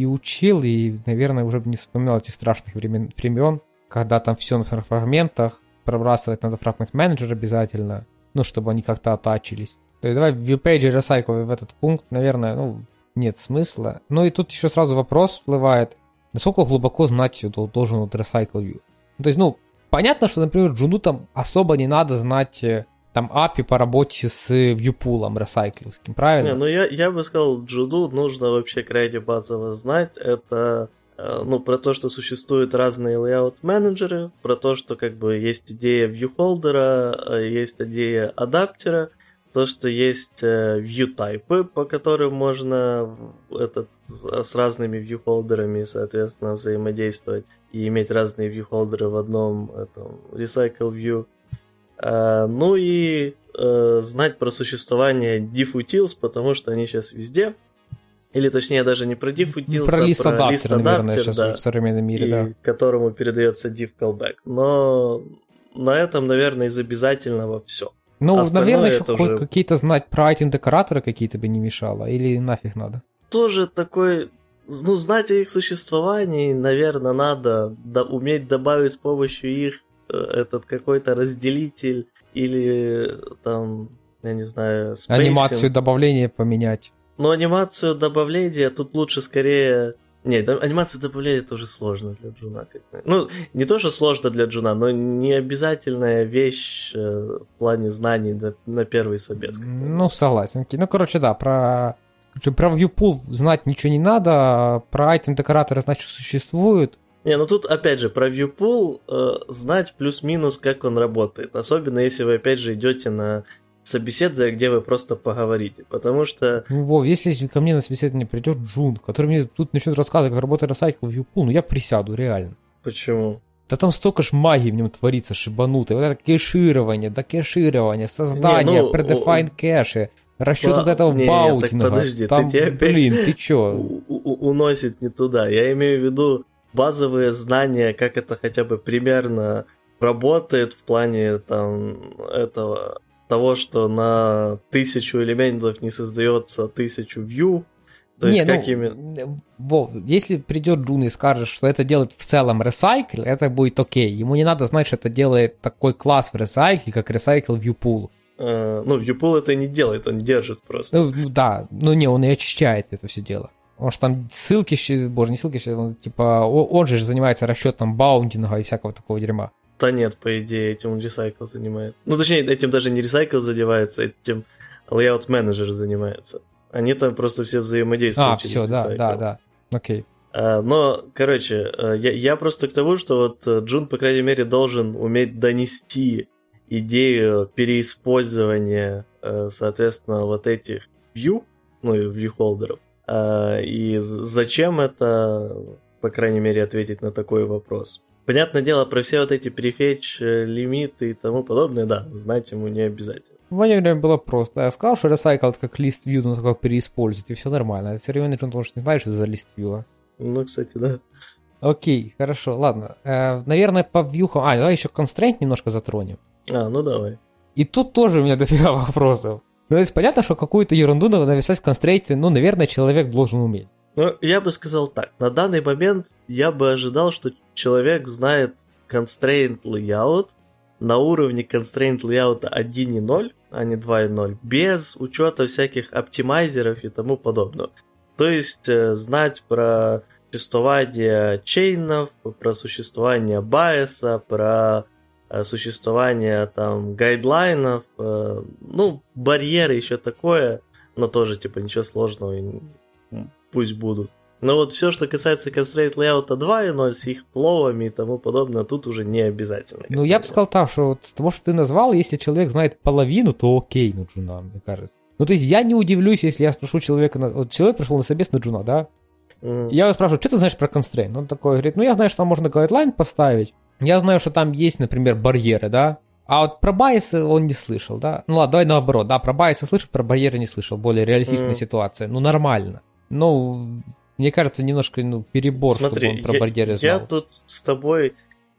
и учил, и, наверное, уже бы не вспоминал эти страшных времен, времен, когда там все на фрагментах, пробрасывать надо фрагмент менеджер обязательно, ну, чтобы они как-то оттачились. То есть давай ViewPage Recycle в этот пункт, наверное, ну, нет смысла. Ну и тут еще сразу вопрос всплывает, насколько глубоко знать дол- должен вот Recycle View. Ну, То есть, ну, понятно, что, например, Джуну там особо не надо знать э, там API по работе с viewpool ресайклинговским, правильно? Не, ну я, я бы сказал, Джуду нужно вообще крайне базово знать. Это ну, про то, что существуют разные layout-менеджеры, про то, что как бы есть идея viewholder, э, есть идея адаптера, то, что есть э, view-тайпы, по которым можно этот, с разными viewholderами, соответственно, взаимодействовать и иметь разные viewholderы в одном этом recycle view. Э, ну и э, знать про существование diffutils, потому что они сейчас везде. Или точнее даже не про diffutils, про а лист про адаптер, лист наверное, адаптер, сейчас да, в современном мире, и да. которому передается div callback. Но на этом, наверное, из обязательного все. Ну, Остальное наверное, еще уже- какие-то знать про item-декораторы какие-то бы не мешало. Или нафиг надо. Тоже такой, ну, знать о их существовании, наверное, надо да, уметь добавить с помощью их э, этот какой-то разделитель или там, я не знаю, spacing. Анимацию добавления поменять. Но анимацию добавления тут лучше скорее... Не, да, анимация добавления тоже сложно для джуна. Ну, не то, что сложно для джуна, но не обязательная вещь э, в плане знаний на, на первый собес. Ну, согласен. Ну, короче, да, про... Про viewpool знать ничего не надо, про айтем-декораторы знать, что существуют. Не, ну тут опять же про viewpool э, знать плюс-минус, как он работает. Особенно если вы опять же идете на собеседование, где вы просто поговорите. Потому что Ну, Вов, если ко мне на собеседование придет Джун, который мне тут начнет рассказывать, как работает ресайкл в viewpool, ну я присяду, реально. почему? Да там столько ж магии в нем творится шибанутой. Вот это кеширование, да кеширование, создание, Не, ну, predefined кэши, расчет Ба- вот этого не, так баутинга. подожди, ты там, тебе опять- блин, ты чё? [laughs] У- у- уносит не туда. Я имею в виду базовые знания, как это хотя бы примерно работает в плане там этого того, что на тысячу элементов не создается тысячу view. То есть не, как ну, именно... Вов, если придет Джун и скажет, что это делает в целом ресайкл, это будет окей. Ему не надо знать, что это делает такой класс в ресайкле, как ресайкл viewpool. э, ну, viewpool это не делает, он держит просто. Ну, ну да, ну не, он и очищает это все дело. Потому что там ссылки, боже, не ссылки, он, типа, он же занимается расчетом баундинга и всякого такого дерьма. Да нет, по идее, этим Recycle занимает. Ну, точнее, этим даже не Recycle задевается, этим Layout Manager занимается. Они там просто все взаимодействуют А, через все, да, Recycle. да, да. Окей. А, Но, короче, э, я, я просто к тому, что вот э, Джун, по крайней мере, должен уметь донести идею переиспользования, э, соответственно, вот этих view, ну и viewholderов. А, И зачем это, по крайней мере, ответить на такой вопрос. Понятное дело, про все вот эти префетч, э, лимиты и тому подобное, да, знать ему не обязательно. В моем время было просто. Я сказал, что recycle это как лист view, но только переиспользовать, и все нормально. А современный Джун, потому что не знаешь, что за лист view. Ну, кстати, да. Окей, хорошо, ладно. Э, наверное, по вьюхам... А, давай еще constraint немножко затронем. А, ну давай. И тут тоже у меня [laughs] дофига вопросов. Ну, то есть понятно, что какую-то ерунду надо написать в констрейте, ну, наверное, человек должен уметь. Ну, я бы сказал так. На данный момент я бы ожидал, что человек знает constraint layout на уровне constraint layout 1.0, а не 2.0, без учета всяких оптимайзеров и тому подобного. То есть э, знать про существование чейнов, про существование байеса, про э, существование там гайдлайнов, э, ну, барьеры еще такое, но тоже типа ничего сложного, пусть будут. Но вот все, что касается Constraint Layout 2.0 с их flow ами и тому подобное, тут уже не обязательно. Ну, я бы сказал так, что вот с того, что ты назвал, если человек знает половину, то окей на джуна, мне кажется. Ну, то есть я не удивлюсь, если я спрошу человека, на... вот человек пришел на собес на джуна, да? Мгм. Я его спрашиваю, что ты знаешь про constraint? Он такой говорит, ну, я знаю, что там можно guideline поставить. Я знаю, что там есть, например, барьеры, да? А вот про bias ы он не слышал, да? Ну ладно, давай наоборот, да, про bias ы слышал, про барьеры не слышал, более реалистичная Мгм. ситуация. Ну, нормально. Ну, мне кажется, немножко ну, перебор, Смотри, чтобы он про я, барьеры я знал. тут с тобой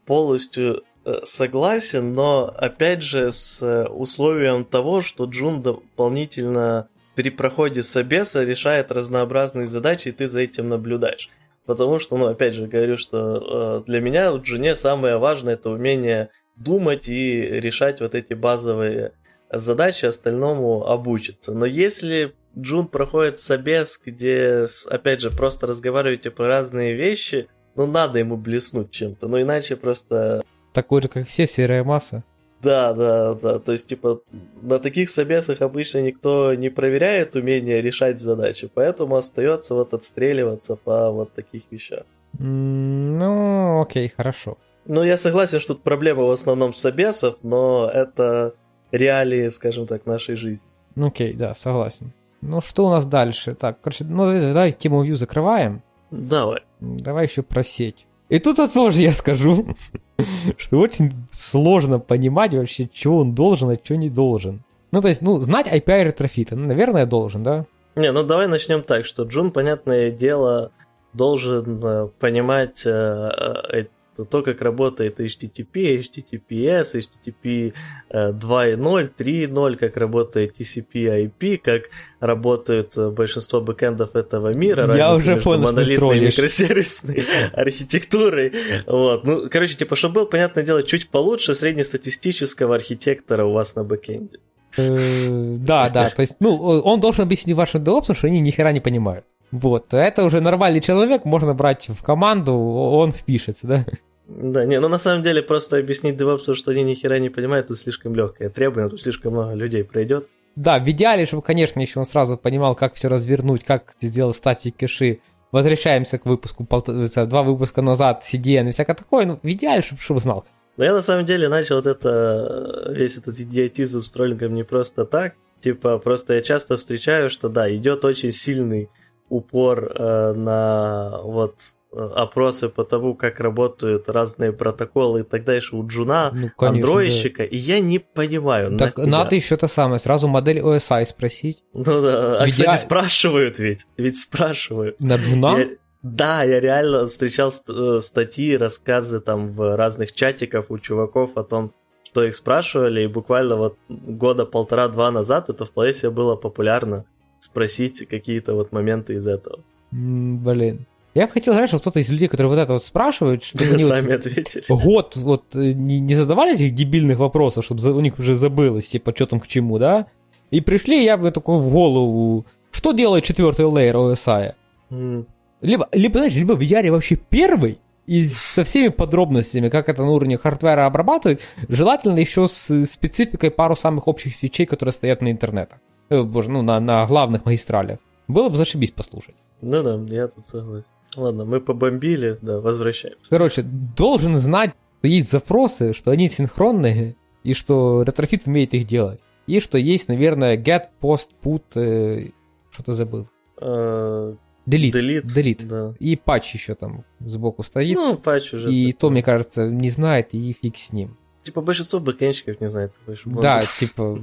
полностью э, согласен, но опять же с э, условием того, что Джун дополнительно при проходе собеса решает разнообразные задачи, и ты за этим наблюдаешь. Потому что, ну, опять же, говорю, что э, для меня в Джуне самое важное это умение думать и решать вот эти базовые задачи, остальному обучиться. Но если Джун проходит собес, где, опять же, просто разговариваете про разные вещи, ну, надо ему блеснуть чем-то. Ну, иначе просто... Такой же, как все, серая масса. Да, да, да. То есть, типа, на таких собесах обычно никто не проверяет умение решать задачи, поэтому остается вот отстреливаться по вот таких вещах. Ну, окей, хорошо. Ну, я согласен, что тут проблема в основном собесов, но это реалии, скажем так, нашей жизни. Ну, окей, да, согласен. Ну, что у нас дальше? Так, короче, ну, давай, давай тему view закрываем. Давай. Давай еще про сеть. И тут вот тоже я скажу. [laughs] что очень сложно понимать вообще, что он должен, а что не должен. Ну, то есть, ну, знать API Retrofit а, ну, наверное, должен, да? Не, ну давай начнем так, что Джун, понятное дело, должен э, понимать э, э, то, как работает HTTP, HTTPS, HTTP 2.0, 3.0, как работает TCP/IP, как работают большинство бэкэндов этого мира, Я уже между монолитной микросервисной [laughs] архитектурой. Вот. Ну, короче, типа, чтобы был, понятное дело, чуть получше среднестатистического архитектора у вас на бэкэнде. Да, да, то есть, ну, он должен объяснить вашим девопсам, что они ни хера не понимают. Вот, это уже нормальный человек, можно брать в команду, он впишется, да? Да, не, ну на самом деле просто объяснить девопсу, что они ни хера не понимают, это слишком легкое требование, тут слишком много людей пройдет. Да, в идеале, чтобы, конечно, еще он сразу понимал, как все развернуть, как сделать статики кэши. Возвращаемся к выпуску, два выпуска назад, CDN и всякое такое. Ну, в идеале, чтобы, чтобы знал. Но я на самом деле начал вот это, весь этот идиотизм с троллингом не просто так. Типа, просто я часто встречаю, что да, идет очень сильный упор э, на вот опросы по тому, как работают разные протоколы и так дальше у Джуна, ну, конечно, андроидщика, да. и я не понимаю. Так нахуя. надо еще то самое, сразу модель OSI спросить. Ну да, а, ведь кстати, я... спрашивают ведь, ведь спрашивают. На Джуна? Я... Да, я реально встречал э, статьи, рассказы там в разных чатиках у чуваков о том, что их спрашивали, и буквально вот года полтора-два назад это вполне себе было популярно спросить какие-то вот моменты из этого. Блин. Я бы хотел, знаешь, что кто-то из людей, которые вот это вот спрашивают, чтобы они [laughs] сами вот ответили. год вот э, не, не задавали этих дебильных вопросов, чтобы у них уже забылось, типа, что там к чему, да? И пришли, я бы такой в голову, что делает четвертый лейер OSI? Mm. Либо, либо, знаешь, либо в Яре вообще первый, и со всеми подробностями, как это на уровне hardware а обрабатывать, желательно еще с спецификой пару самых общих свитчей, которые стоят на интернетах. Э, боже, ну, на, на главных магистралях. Было бы зашибись послушать. Ну да, я тут согласен. Ладно, мы побомбили, да, возвращаемся. Короче, должен знать, что есть запросы, что они синхронные, и что Retrofit умеет их делать. И что есть, наверное, get, post, put, э, что-то забыл. Uh, Delete. Delete, delete. Да. И патч еще там сбоку стоит. Ну, патч уже. И такой. то, мне кажется, не знает, и фиг с ним. Типа большинство бэкенщиков не знает. Да, типа,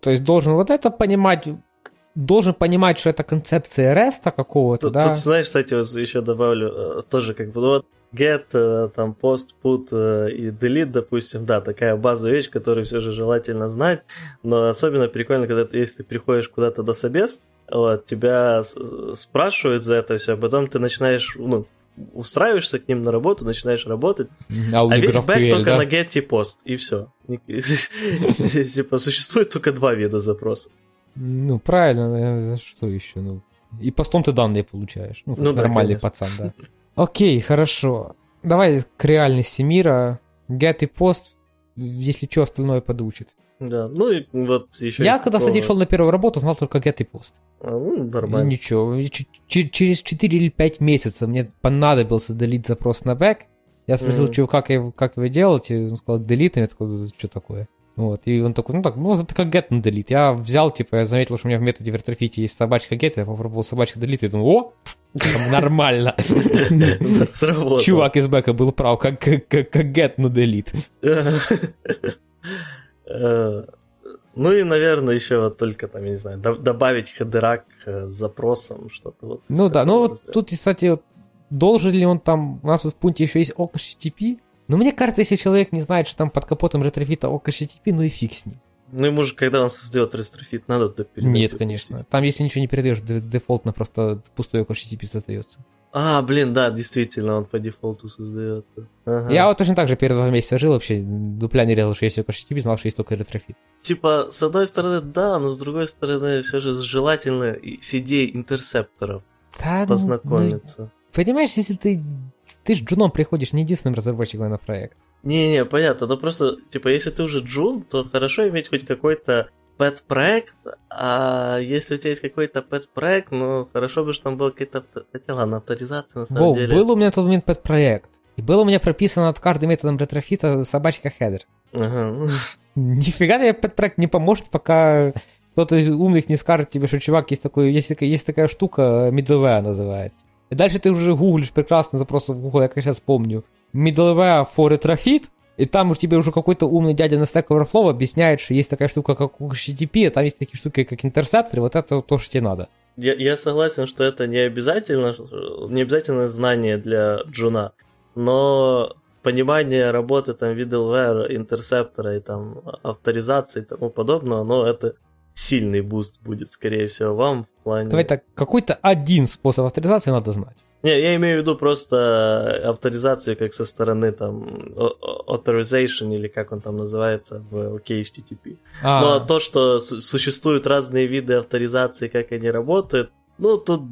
то есть должен вот это понимать, должен понимать, что это концепция REST какого-то, тут, да? Тут, знаешь, кстати, вот еще добавлю, э, тоже как бы, вот get, э, там, post, put э, и delete, допустим, да, такая базовая вещь, которую все же желательно знать, но особенно прикольно, когда ты, если ты приходишь куда-то до собес, вот, тебя спрашивают за это все, а потом ты начинаешь, ну, устраиваешься к ним на работу, начинаешь работать, а, а весь бэк только да? на get и post, и все. [laughs] Типа существует только два вида запросов. Ну, правильно, что еще? Ну, и постом ты данные получаешь. Ну, ну нормальный да, пацан, да. [laughs] Окей, хорошо. Давай к реальности мира. Get и post, если что, остальное подучит. Да, ну и вот еще... Я когда, такого... кстати, шел на первую работу, знал только get и post. А, ну, нормально. И ничего, Ч- через 4 или 5 месяцев мне понадобился delete запрос на бэк. Я спросил mm-hmm. чувака, как, его, как делать, и он сказал, и я такой, что такое? Вот, и он такой, ну так, ну это как get delete. Я взял, типа, я заметил, что у меня в методе в Retrofit е есть собачка get, я попробовал собачка delete, и думаю, о, нормально. Чувак из бэка был прав, как, как, как get на delete. Э, ну и, наверное, еще вот только там, я не знаю, добавить header а к э, запросам, что-то вот. Ну да, ну вот тут, кстати, вот, должен ли он там, у нас в пункте еще есть OkHttp, но мне кажется, если человек не знает, что там под капотом Retrofit а OkHttp, ну и фиг с ним. Ну ему же, когда он создает Retrofit, надо то передать. Нет, конечно. Там, если ничего не передаешь, дефолтно просто пустой OkHttp создается. А, блин, да, действительно, он по дефолту создается. Ага. Я вот точно так же первые два месяца жил вообще, дупля не резал, что есть OkHttp, знал, что есть только Retrofit. Типа, с одной стороны, да, но с другой стороны, все же желательно с идеей interceptor ов да, ну, познакомиться. Ну, понимаешь, если ты... Ты ж джуном приходишь не единственным разработчиком на проект. Не-не, понятно, но просто, типа, если ты уже джун, то хорошо иметь хоть какой-то pet-проект, а если у тебя есть какой-то pet-проект, ну, хорошо бы, чтобы там была какая-то, хотя ладно, авторизация на самом Вов, деле. был у меня на тот момент pet-проект, и было у меня прописано над каждым методом Retrofit а собачка header. Ага. [laughs] Нифига тебе pet-проект не поможет, пока кто-то из умных не скажет тебе, что, чувак, есть, такой, есть, есть такая штука, middleware называется. И дальше ты уже гуглишь прекрасно запросы в Google, я как сейчас помню. middleware for Retrofit, и там у тебя уже какой-то умный дядя на Stack Overflow объясняет, что есть такая штука, как HTTP, а там есть такие штуки, как interceptor ы, вот это то, что тебе надо. Я, я согласен, что это не обязательно, не обязательно знание для джуна, но понимание работы там middleware, interceptor а и там авторизации и тому подобное, но это сильный буст будет, скорее всего, вам в плане... Давай так, какой-то один способ авторизации надо знать. Не, я имею в виду просто авторизацию как со стороны там authorization или как он там называется в OKHTTP. А. Но то, что существуют разные виды авторизации, как они работают, ну тут,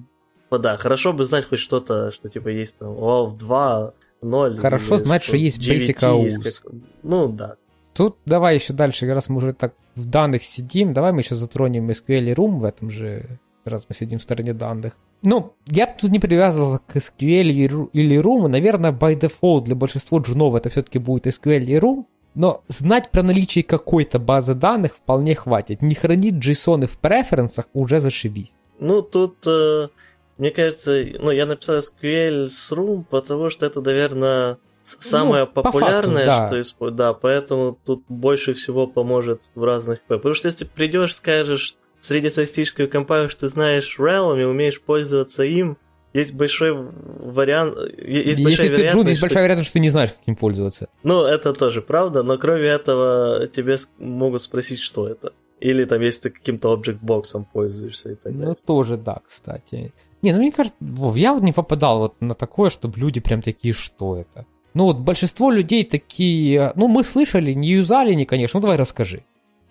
да, хорошо бы знать хоть что-то, что типа есть там OAuth 2, 0. Хорошо знать, что, что есть Basic AUS. Ну да. Тут давай еще дальше, раз мы уже так в данных сидим, давай мы еще затронем SQL Room в этом же, раз мы сидим в стороне данных. Ну, я бы тут не привязывался к SQL или Room. Наверное, by default для большинства джунов это все-таки будет SQL и Room. Но знать про наличие какой-то базы данных вполне хватит. Не хранить JSON в преференсах уже зашибись. Ну, тут, э, мне кажется, ну, я написал SQL с Room, потому что это, наверное, самое ну, популярное, по факту, да. что используют. Да, поэтому тут больше всего поможет в разных... Потому что если придешь, скажешь, среднестатистическую компанию, что ты знаешь Realm и умеешь пользоваться им, есть большой вариант... Есть большая Если ты джун, есть большая вероятность, что ты не знаешь, как им пользоваться. Ну, это тоже правда, но кроме этого тебе могут спросить, что это. Или там, если ты каким-то объект-боксом пользуешься и так ну, далее. Ну, тоже да, кстати. Не, ну мне кажется, Вов, я вот не попадал вот на такое, чтобы люди прям такие, что это. Ну вот большинство людей такие, ну мы слышали, не юзали не, конечно, ну давай расскажи.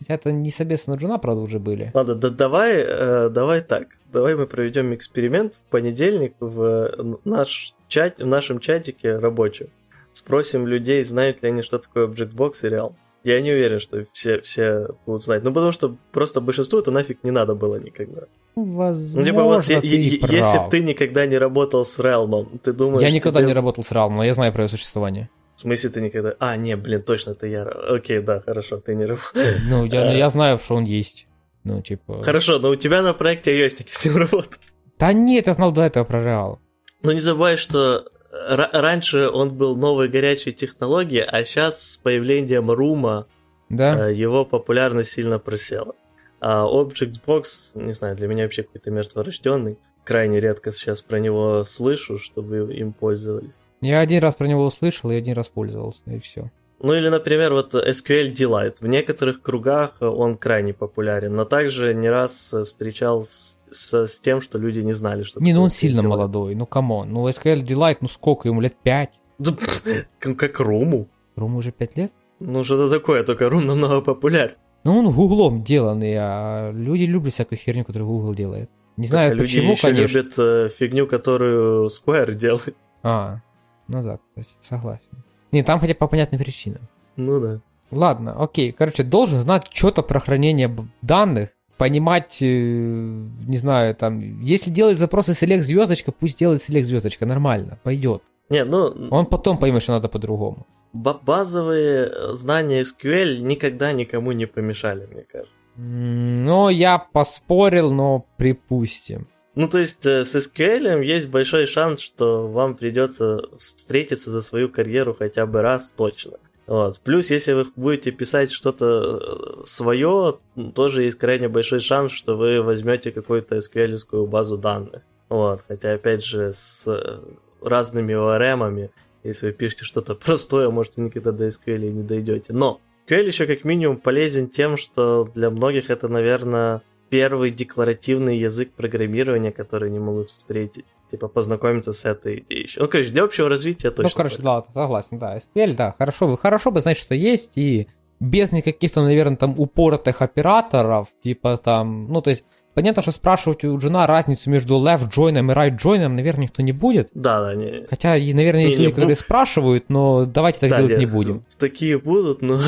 Это не соответственно Джуна, правда, уже были. Ладно, да, давай, э, давай так. Давай мы проведем эксперимент в понедельник в наш чат, в нашем чатике рабочем. Спросим людей, знают ли они, что такое Objectbox и Real. Я не уверен, что все, все будут знать. Ну, потому что просто большинству это нафиг не надо было никогда. Возможно, ну, типа, вот, я, прав. если бы ты никогда не работал с Realm, ты думаешь... Я никогда тебе... не работал с Realm, но я знаю про его существование. В смысле ты никогда... А, не, блин, точно, ты я... Окей, да, хорошо, ты не работаешь. Ну, я, ну, я знаю, что он есть. Ну, типа... Хорошо, но у тебя на проекте iOS с ним работал. Да нет, я знал до этого про Real. Ну, не забывай, что раньше он был новой горячей технологией, а сейчас с появлением Рума да? Э, его популярность сильно просела. А Objectbox, не знаю, для меня вообще какой-то мертворожденный. Крайне редко сейчас про него слышу, чтобы им пользовались. Я один раз про него услышал и один раз пользовался, и все. Ну или, например, вот SQLDelight. В некоторых кругах он крайне популярен, но также не раз встречал с, с, с тем, что люди не знали, что Не, ну он сильно Delight. молодой, ну come on. Ну SQLDelight, ну сколько ему, лет пять? [laughs] Как Room у. Room у уже пять лет? Ну что-то такое, только Room намного популярен. Ну он гуглом деланный, а люди любят всякую херню, которую Google делает. Не знаю так, почему, люди еще конечно. любят э, фигню, которую Square делает. А, ну да, кстати, согласен. Не, там хотя бы по понятным причинам. Ну да. Ладно, окей. Короче, должен знать что-то про хранение данных, понимать, э, не знаю, там, если делает запросы select звездочка, пусть делает select звездочка, нормально, пойдет. Не, ну... Он потом поймет, что надо по-другому. Базовые знания SQL никогда никому не помешали, мне кажется. Ну, я поспорил, но припустим. Ну, то есть э, с SQL есть большой шанс, что вам придется встретиться за свою карьеру хотя бы раз точно. Вот. Плюс, если вы будете писать что-то э, свое, тоже есть крайне большой шанс, что вы возьмете какую-то SQL базу данных. Вот. Хотя, опять же, с э, разными ORM, если вы пишете что-то [laughs] простое, может, вы никогда до SQL не дойдете. Но SQL еще как минимум полезен тем, что для многих это, наверное, первый декларативный язык программирования, который они могут встретить. Типа познакомиться с этой идеей еще. Ну, короче, для общего развития точно. Ну, короче, да, согласен, да. SQL, да, хорошо, хорошо бы знать, что есть, и без никаких там, наверное, там упоротых операторов, типа там, ну, то есть Понятно, что спрашивать у Джуна разницу между left join и right join, наверное, никто не будет. Да, да, не. Хотя, наверное, есть люди, которые спрашивают, но давайте так да, делать не будем. Такие будут, но,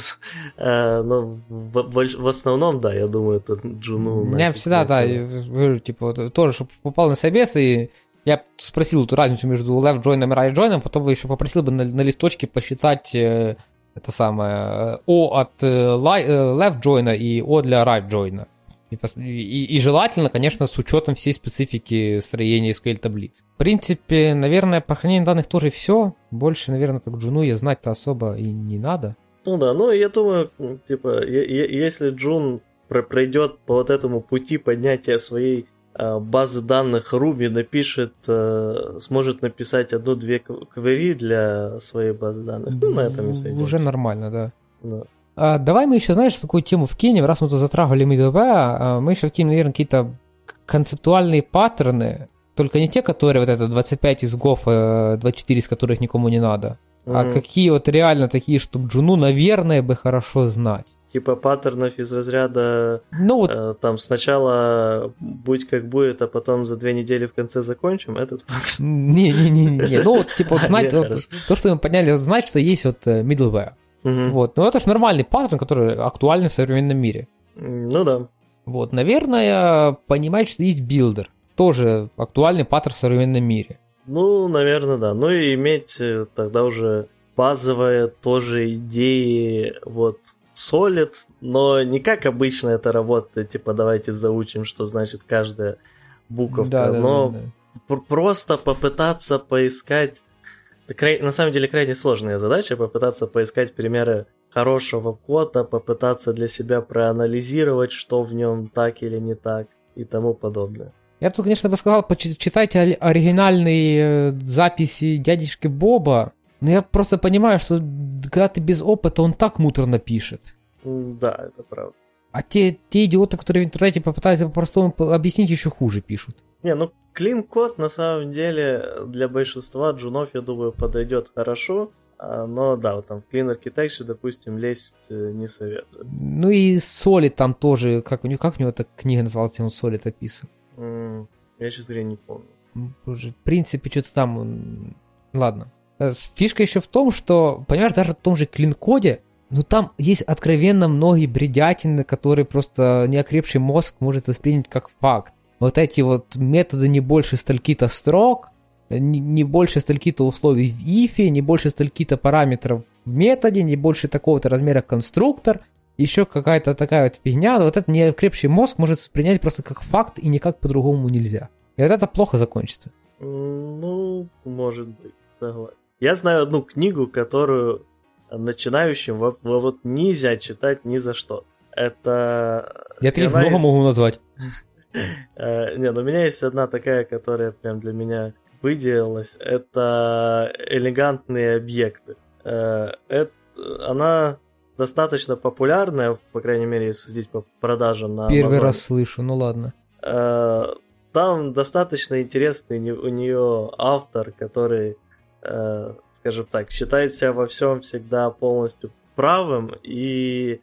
[laughs] э, но в, основном, да, я думаю, это Джуну. Я всегда, да, говорю, типа, тоже, чтобы попал на собес, и я спросил эту разницу между left join и right join, потом еще попросил бы на, на листочке посчитать э, это самое O от э, left join и O для right join. И, и, и желательно, конечно, с учетом всей специфики строения SQL таблиц. В принципе, наверное, по хранению данных тоже все. Больше, наверное, так Джуну я знать-то особо и не надо. Ну да, ну я думаю, типа, если Джун пройдет по вот этому пути поднятия своей а, базы данных Ruby, напишет, э, сможет написать одну-две квери для своей базы данных, ну на этом и сойдемся. Уже нормально, да. да. А, давай мы еще, знаешь, такую тему вкинем, раз мы тут затрагивали MWP, а, мы еще вкинем, наверное, какие-то концептуальные паттерны, только не те, которые вот это 25 из ГОФ, 24 из которых никому не надо, mm-hmm. а какие вот реально такие, чтобы Джуну, наверное, бы хорошо знать. Типа паттернов из разряда ну, вот... э, там сначала будь как будет, а потом за две недели в конце закончим, этот паттерн. Не-не-не, ну вот типа вот [laughs] знать, то, что мы подняли, знать, что есть вот э, middleware. Угу. Вот. Но это же нормальный паттерн, который актуальный в современном мире. Ну да. Вот, наверное, понимать, что есть builder. Тоже актуальный паттерн в современном мире. Ну, наверное, да. Ну и иметь э, тогда уже базовые тоже идеи, вот, Solid, но не как обычно это работает, типа давайте заучим, что значит каждая буковка, да, но да, да. просто попытаться поискать это на самом деле крайне сложная задача, попытаться поискать примеры хорошего кода, попытаться для себя проанализировать, что в нем так или не так и тому подобное. Я бы, конечно, бы сказал, почитайте оригинальные э, записи дядюшки Боба, но я просто понимаю, что когда ты без опыта, он так муторно пишет. Да, это правда. А те, те идиоты, которые в интернете попытаются по-простому объяснить, еще хуже пишут. Не, ну Clean код на самом деле для большинства джунов, я думаю, подойдет хорошо. А, но да, вот там в Clean Architecture, допустим, лезть э, не советую. Ну и Solid там тоже, как у него, как у него эта книга называлась, он Solid описан? Mm, я, сейчас говоря, не помню. Боже, в принципе, что-то там... Ладно. Э, фишка еще в том, что, понимаешь, даже в том же клин-коде, ну там есть откровенно многие бредятины, которые просто неокрепший мозг может воспринять как факт вот эти вот методы не больше стальки-то строк, не, больше стальки-то условий в ифе, не больше стальки-то параметров в методе, не больше такого-то размера конструктор, еще какая-то такая вот фигня, вот этот неокрепший мозг может принять просто как факт и никак по-другому нельзя. И вот это плохо закончится. Ну, может быть, согласен. Я знаю одну книгу, которую начинающим вот, вот нельзя читать ни за что. Это... Я таких много из... могу назвать. [laughs] Э, не, ну у меня есть одна такая, которая прям для меня выделилась. Это элегантные объекты. Э, это, она достаточно популярная, по крайней мере, если судить по продажам на Первый Amazon. раз слышу, ну ладно. Э, там достаточно интересный у нее автор, который, скажем так, считает себя во всем всегда полностью правым и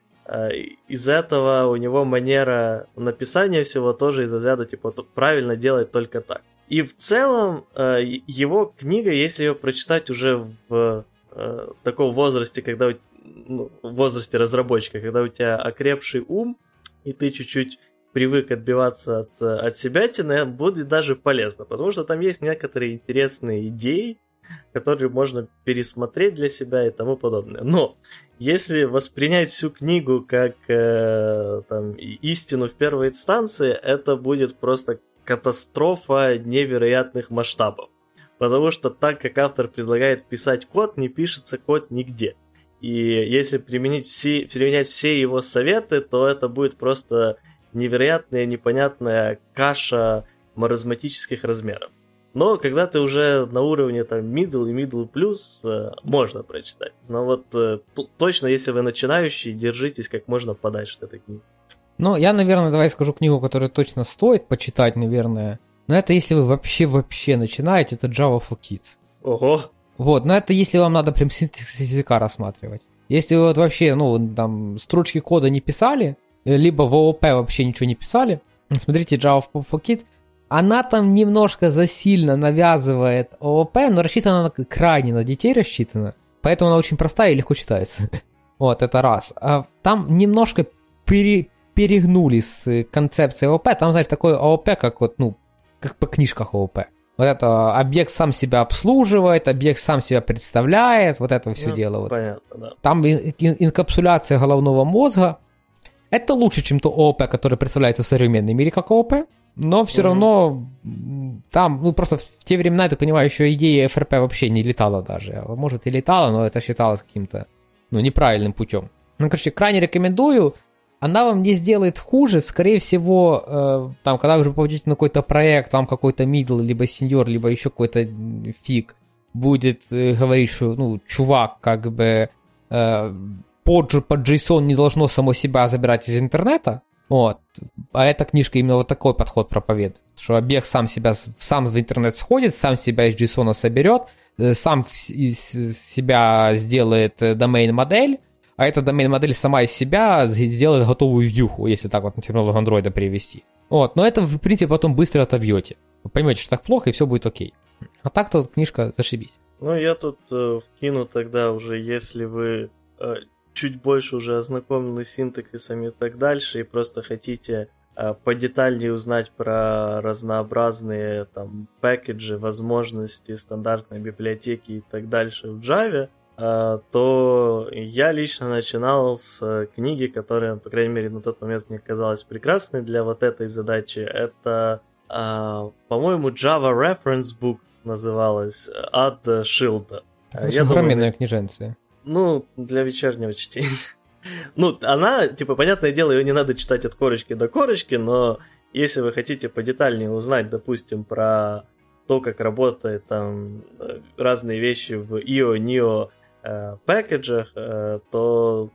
из этого у него манера написания всего тоже из разряда типа правильно делать только так. И в целом э, его книга, если ее прочитать уже в э, таком возрасте, когда ну, в возрасте разработчика, когда у тебя окрепший ум, и ты чуть-чуть привык отбиваться от, от себя, будет даже полезно, потому что там есть некоторые интересные идеи, [laughs] которые можно пересмотреть для себя и тому подобное. Но если воспринять всю книгу как э, там, истину в первой инстанции, это будет просто катастрофа невероятных масштабов. Потому что так как автор предлагает писать код, не пишется код нигде. И если применить все, применять все его советы, то это будет просто невероятная, непонятная каша маразматических размеров. Но когда ты уже на уровне там middle и middle plus, э, можно прочитать. Но вот э, точно, если вы начинающий, держитесь как можно подальше от этой книги. Ну, я, наверное, давай скажу книгу, которую точно стоит почитать, наверное. Но это если вы вообще-вообще начинаете, это Java for Kids. Ого! Вот, но это если вам надо прям синтекс языка рассматривать. Если вы вот вообще, ну, там, строчки кода не писали, либо в ООП вообще ничего не писали, смотрите Java for Kids – она там немножко засильно навязывает ООП, но рассчитана она крайне на детей рассчитана. Поэтому она очень простая и легко читается. [laughs] вот, это раз. А там немножко пере, перегнули с концепцией ООП. Там, знаешь, такое ООП, как вот, ну, как по книжках ООП. Вот это объект сам себя обслуживает, объект сам себя представляет, вот это все ну, дело. Вот. Понятно, да. Там ин- инкапсуляция головного мозга, Это лучше, чем то ООП, которое представляется в современном мире как ООП, но все mm-hmm. равно там, ну просто в те времена, я так понимаю, еще идея ФРП вообще не летала даже. А может и летала, но это считалось каким-то, ну, неправильным путем. Ну, короче, крайне рекомендую. Она вам не сделает хуже, скорее всего, э, там, когда вы уже попадете на какой-то проект, там какой-то мидл, либо сеньор, либо еще какой-то фиг, будет э, говорить, что, ну, чувак, как бы, э, под, под JSON не должно само себя забирать из интернета, вот. А эта книжка именно вот такой подход проповедует, что объект сам себя, сам в интернет сходит, сам себя из JSON соберет, э, сам из себя сделает э, домен-модель, а эта домен-модель сама из себя сделает готовую вьюху, если так вот на терминологию андроида перевести. Вот, но это, в принципе, потом быстро отобьете. Вы поймете, что так плохо, и все будет окей. А так то книжка зашибись. Ну, я тут э, вкину тогда уже, если вы э, чуть больше уже ознакомлены с синтаксисом и так дальше, и просто хотите э, подетальнее узнать про разнообразные там пэкэджи, возможности, стандартные библиотеки и так дальше в Java, э, то я лично начинал с книги, которая, по крайней мере, на тот момент мне казалась прекрасной для вот этой задачи. Это, э, по-моему, Java Reference Book называлась от Шилда. Это я огроменная книженция. Ну, для вечернего чтения. [laughs] Ну, она, типа, понятное дело, ее не надо читать от корочки до корочки, но если вы хотите подетальнее узнать, допустим, про то, как работают там э, разные вещи в IO, NIO э, пэкэджах, э, то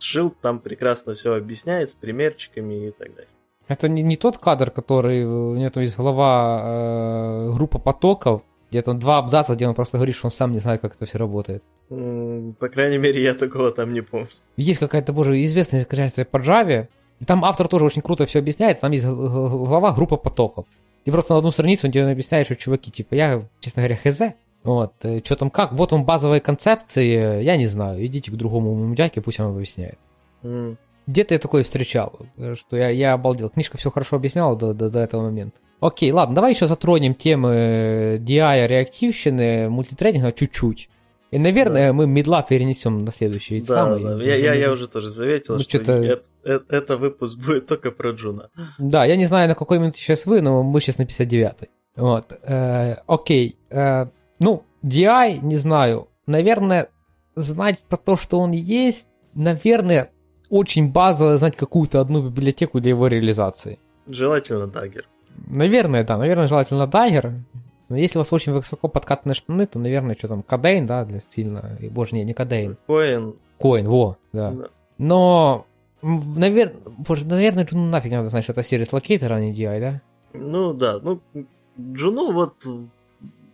Shield там прекрасно все объясняет с примерчиками и так далее. Это не, не тот кадр, который у него там есть глава э, группа потоков, где там два абзаца, где он просто говорит, что он сам не знает, как это все работает. По крайней мере, я такого там не помню. Есть какая-то, боже, известная конечно, по Java, и там автор тоже очень круто все объясняет, там есть глава группа потоков. И просто на одну страницу он тебе объясняет, что чуваки, типа, я, честно говоря, хз, вот, э, что там как, вот он базовые концепции, я не знаю, идите к другому дядьке, пусть он объясняет. Mm. Где-то я такое встречал, что я, я обалдел. Книжка все хорошо объясняла до, до, до этого момента. Окей, ладно, давай еще затронем темы DI, реактивщины, мультитрейдинга чуть-чуть. И, наверное, да. мы медла перенесем на следующий да, самый. Да, я, я, я уже тоже заметил, ну, что, что это, это, это выпуск будет только про Джуна. Да, я не знаю, на какой минуте сейчас вы, но мы сейчас на 59-й. Вот. Э, окей. Э, ну, DI, не знаю. Наверное, знать про то, что он есть, наверное, очень базово знать какую-то одну библиотеку для его реализации. Желательно Dagger. Наверное, да, наверное, желательно Dagger. Но если у вас очень высоко подкатанные штаны, то, наверное, что там, Kodein, да, для сильно. Боже, не, не Kodein. Koin. Koin, во, да. да. Но, наверное, боже, наверное, Джуну нафиг надо знать, что это service locator, а не DI, да? Ну, да, ну, Джуну вот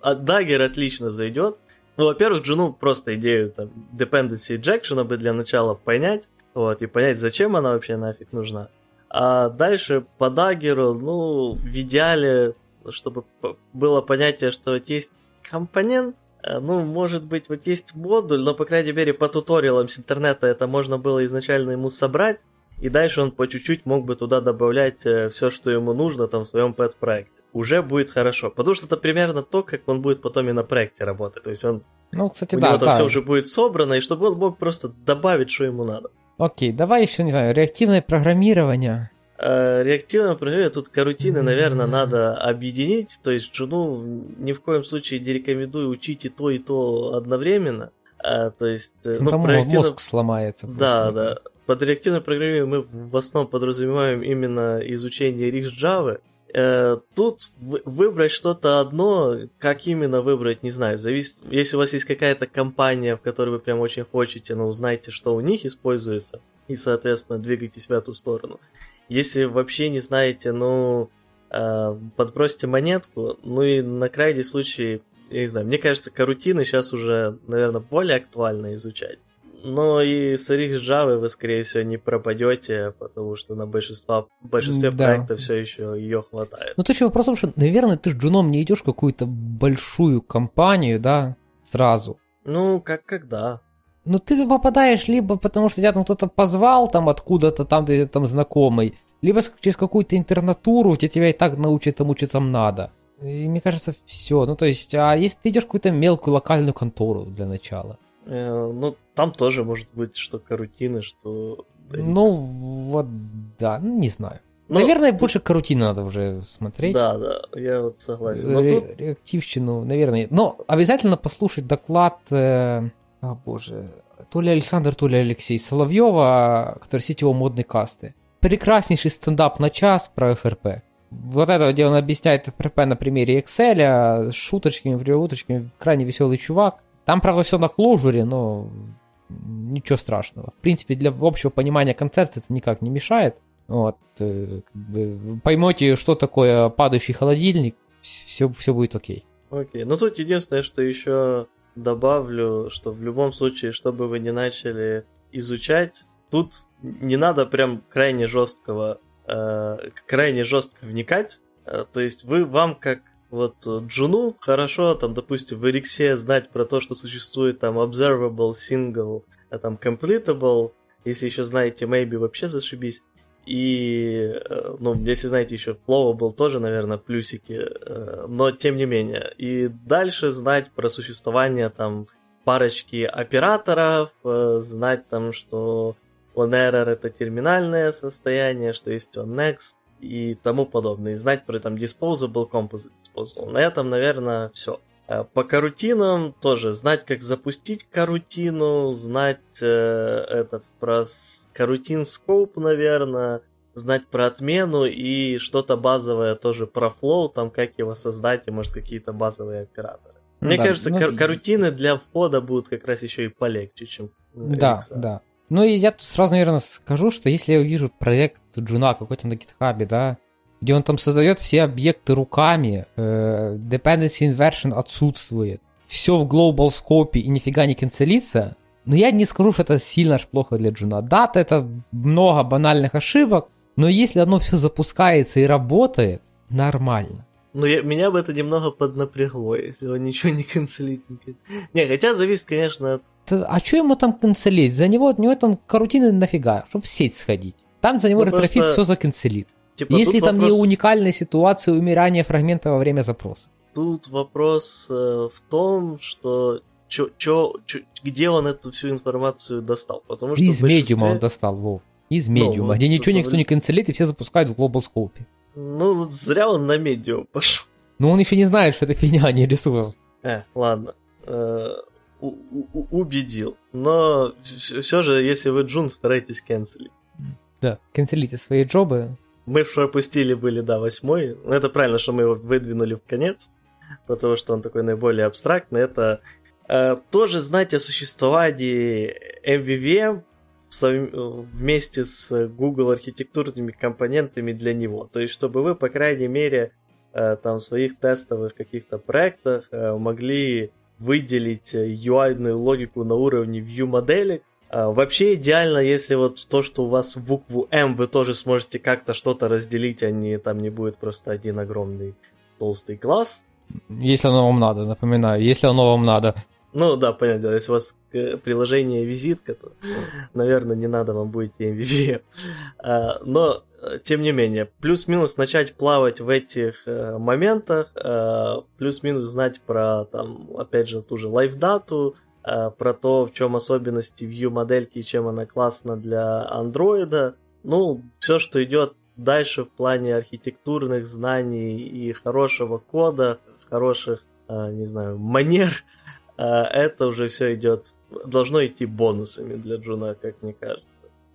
от Dagger отлично зайдет. Ну, во-первых, Джуну просто идею там dependency injection бы для начала понять, вот, и понять, зачем она вообще нафиг нужна. А дальше по Dagger у, ну, в идеале, чтобы было понятие, что вот есть компонент, э, ну, может быть, вот есть модуль, но, по крайней мере, по туториалам с интернета это можно было изначально ему собрать, и дальше он по чуть-чуть мог бы туда добавлять э, все, что ему нужно там в своем пэт-проекте. Уже будет хорошо. Потому что это примерно то, как он будет потом и на проекте работать. То есть он ну, кстати, у да, него да. там все уже будет собрано, и чтобы он мог просто добавить, что ему надо. Окей, давай еще, не знаю, реактивное программирование. Э, реактивное программирование, тут карутины, наверное, надо объединить. То есть Джуну ни в коем случае не рекомендую учить и то, и то одновременно. А, то есть, э, ну, Там реактивно... мозг сломается. Да, да. Под реактивное программирование мы в основном подразумеваем именно изучение рix Java. Э, тут выбрать что-то одно, как именно выбрать, не знаю, зависит. Если у вас есть какая-то компания, в которой вы прям очень хотите, но узнайте, что у них используется, и, соответственно, двигайтесь в эту сторону. Если вообще не знаете, ну, э, подбросьте монетку, ну и на крайний случай, я не знаю, мне кажется, карутины сейчас уже, наверное, более актуально изучать. Но и с Rix Java вы, скорее всего, не пропадете, потому что на большинство, большинстве да. проектов все еще ее хватает. Ну, то есть вопрос в том, что, наверное, ты с Джуном не идешь в какую-то большую компанию, да, сразу. Ну, как когда? Ну, ты попадаешь либо потому, что тебя там кто-то позвал там откуда-то, там ты там знакомый, либо через какую-то интернатуру, где тебя и так научат тому, что там надо. И мне кажется, все. Ну, то есть, а если ты идешь в какую-то мелкую локальную контору для начала? Э, ну, там тоже может быть что карутины, что Ну, вот, да, ну, не знаю. Ну, наверное, тут... больше карутины надо уже смотреть. Да, да, я вот согласен. Но Ре- тут... Реактивщину, наверное. Но обязательно послушать доклад, э, о боже, то ли Александр, то ли Алексей Соловьева, который сетевой модной касты. Прекраснейший стендап на час про ФРП. Вот это, где он объясняет ФРП на примере Excel, с шуточками, прибауточками, крайне веселый чувак. Там, правда, все на кложуре, но ничего страшного. В принципе, для общего понимания концепции это никак не мешает. Вот, э, как поймете, что такое падающий холодильник, все, все будет окей. Окей. Ну тут единственное, что еще добавлю, что в любом случае, чтобы вы не начали изучать, тут не надо прям крайне жесткого, э, крайне жестко вникать. Э, то есть вы вам как вот Джуну хорошо, там, допустим, в Эриксе знать про то, что существует там observable, single, а там completable, если еще знаете maybe, вообще зашибись. И, э, ну, если знаете, еще был тоже, наверное, плюсики, э, но тем не менее. И дальше знать про существование там парочки операторов, э, знать там, что on-error это терминальное состояние, что есть on-next и тому подобное. И знать про там disposable, composite disposable. На этом, наверное, все. Э, по карутинам тоже знать, как запустить карутину, знать э, этот про карутин скоп, наверное, знать про отмену и что-то базовое тоже про флоу, там как его создать и может какие-то базовые операторы. Мне да, кажется, ну, кор- корутины для входа будут как раз еще и полегче, чем Да, Rx. да. Ну и я тут сразу, наверное, скажу, что если я увижу проект Джуна какой-то на гитхабе, да, где он там создает все объекты руками, э, dependency inversion отсутствует, все в global scope и нифига не cancel ится, но я не скажу, что это сильно аж плохо для Джуна. Да, это много банальных ошибок, но если оно все запускается и работает, нормально. Ну, я, меня бы это немного поднапрягло, если он ничего не cancel ит. Не, хотя зависит, конечно, от... А что ему там cancel ить? За него, у него там корутины нафига, чтобы в сеть сходить. Там за него ну, Retrofit просто... все за cancel ит. Типа, Если там вопрос... не уникальная ситуация умирания фрагмента во время запроса. Тут вопрос э, в том, что чё, чё, чё, где он эту всю информацию достал. Потому что Из большинстве... Medium а он достал, Вов. Из медиума, ну, где ничего никто не канцелит и все запускают в Global Scope. Ну, зря он на медиум пошел. Ну, он еще не знает, что это фигня, а не рисунок. Э, ладно. Э, у- у- убедил. Но все же, если вы Джун, старайтесь канцелить. Да, канцелите свои джобы, мы пропустили были, да, восьмой. Ну, это правильно, что мы его выдвинули в конец, потому что он такой наиболее абстрактный. Это э, тоже знать о существовании MVVM вместе с Google архитектурными компонентами для него. То есть, чтобы вы, по крайней мере, э, там в своих тестовых каких-то проектах э, могли выделить UI-ную логику на уровне view моделек, а, вообще идеально, если вот то, что у вас в букву М, вы тоже сможете как-то что-то разделить, а не там не будет просто один огромный толстый класс. Если оно вам надо, напоминаю, если оно вам надо. Ну да, понятно, если у вас э, приложение визитка, то, наверное, не надо вам будет MVVM. А, но, э, тем не менее, плюс-минус начать плавать в этих э, моментах, плюс-минус знать про, там, опять же, ту же лайфдату, про то, в чем особенности Vue модельки и чем она классна для андроида. Ну, все, что идет дальше в плане архитектурных знаний и хорошего кода, хороших, не знаю, манер, э, это уже все идет, должно идти бонусами для Джуна, как мне кажется.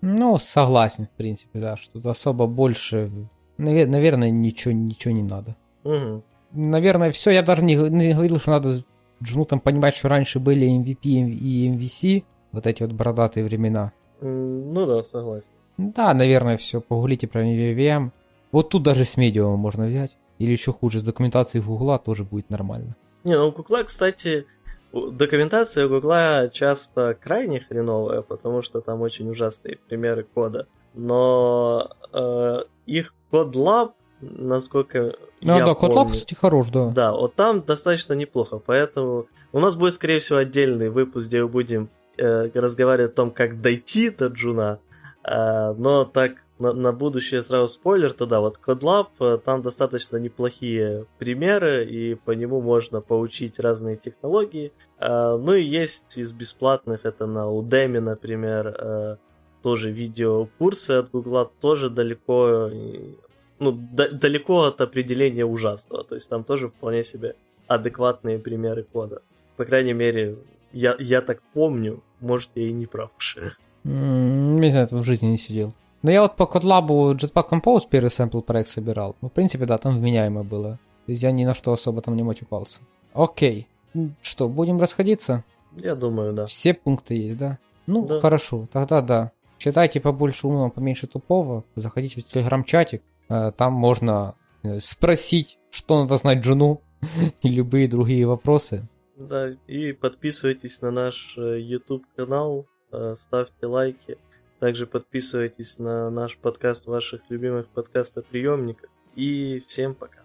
Ну, согласен, в принципе, да, что особо больше, наверное, ничего, ничего не надо. Угу. Наверное, все, я даже не, не говорил, что надо Джуну там понимать, что раньше были MVP и MVC, вот эти вот бородатые времена. Ну да, согласен. Да, наверное, все, погуглите про MVVM. Вот тут даже с Medium а можно взять. Или еще хуже, с документацией Гугла тоже будет нормально. Не, ну у Гугла, кстати, документация у Гугла часто крайне хреновая, потому что там очень ужасные примеры кода. Но э, их codelab насколько ну, я да, помню. Codelab, кстати, хорош, да. Да, вот там достаточно неплохо, поэтому у нас будет, скорее всего, отдельный выпуск, где мы будем э, разговаривать о том, как дойти до Джуна, э, но так на, на будущее сразу спойлер, то да, вот CodeLab, э, там достаточно неплохие примеры, и по нему можно поучить разные технологии. Э, ну и есть из бесплатных, это на Udemy, например, э, тоже видеокурсы от Гугла, тоже далеко, ну, да, далеко от определения ужасного. То есть там тоже вполне себе адекватные примеры кода. По крайней мере, я, я так помню, может, я и не прав уже. Не знаю, в жизни не сидел. Но я вот по CodeLab Jetpack Compose первый sample проект собирал. Ну, в принципе, да, там вменяемо было. То есть я ни на что особо там не мотивался. Окей. Что, будем расходиться? Я думаю, да. Все пункты есть, да? Ну, да. хорошо, тогда да. Читайте побольше умного, поменьше тупого. Заходите в телеграм-чатик. Э, там можно э, спросить, что надо знать Джуну [laughs] и любые другие вопросы. Да, и подписывайтесь на наш э, YouTube канал, ставьте лайки. Также подписывайтесь на наш подкаст в ваших любимых подкастоприемниках. И всем пока.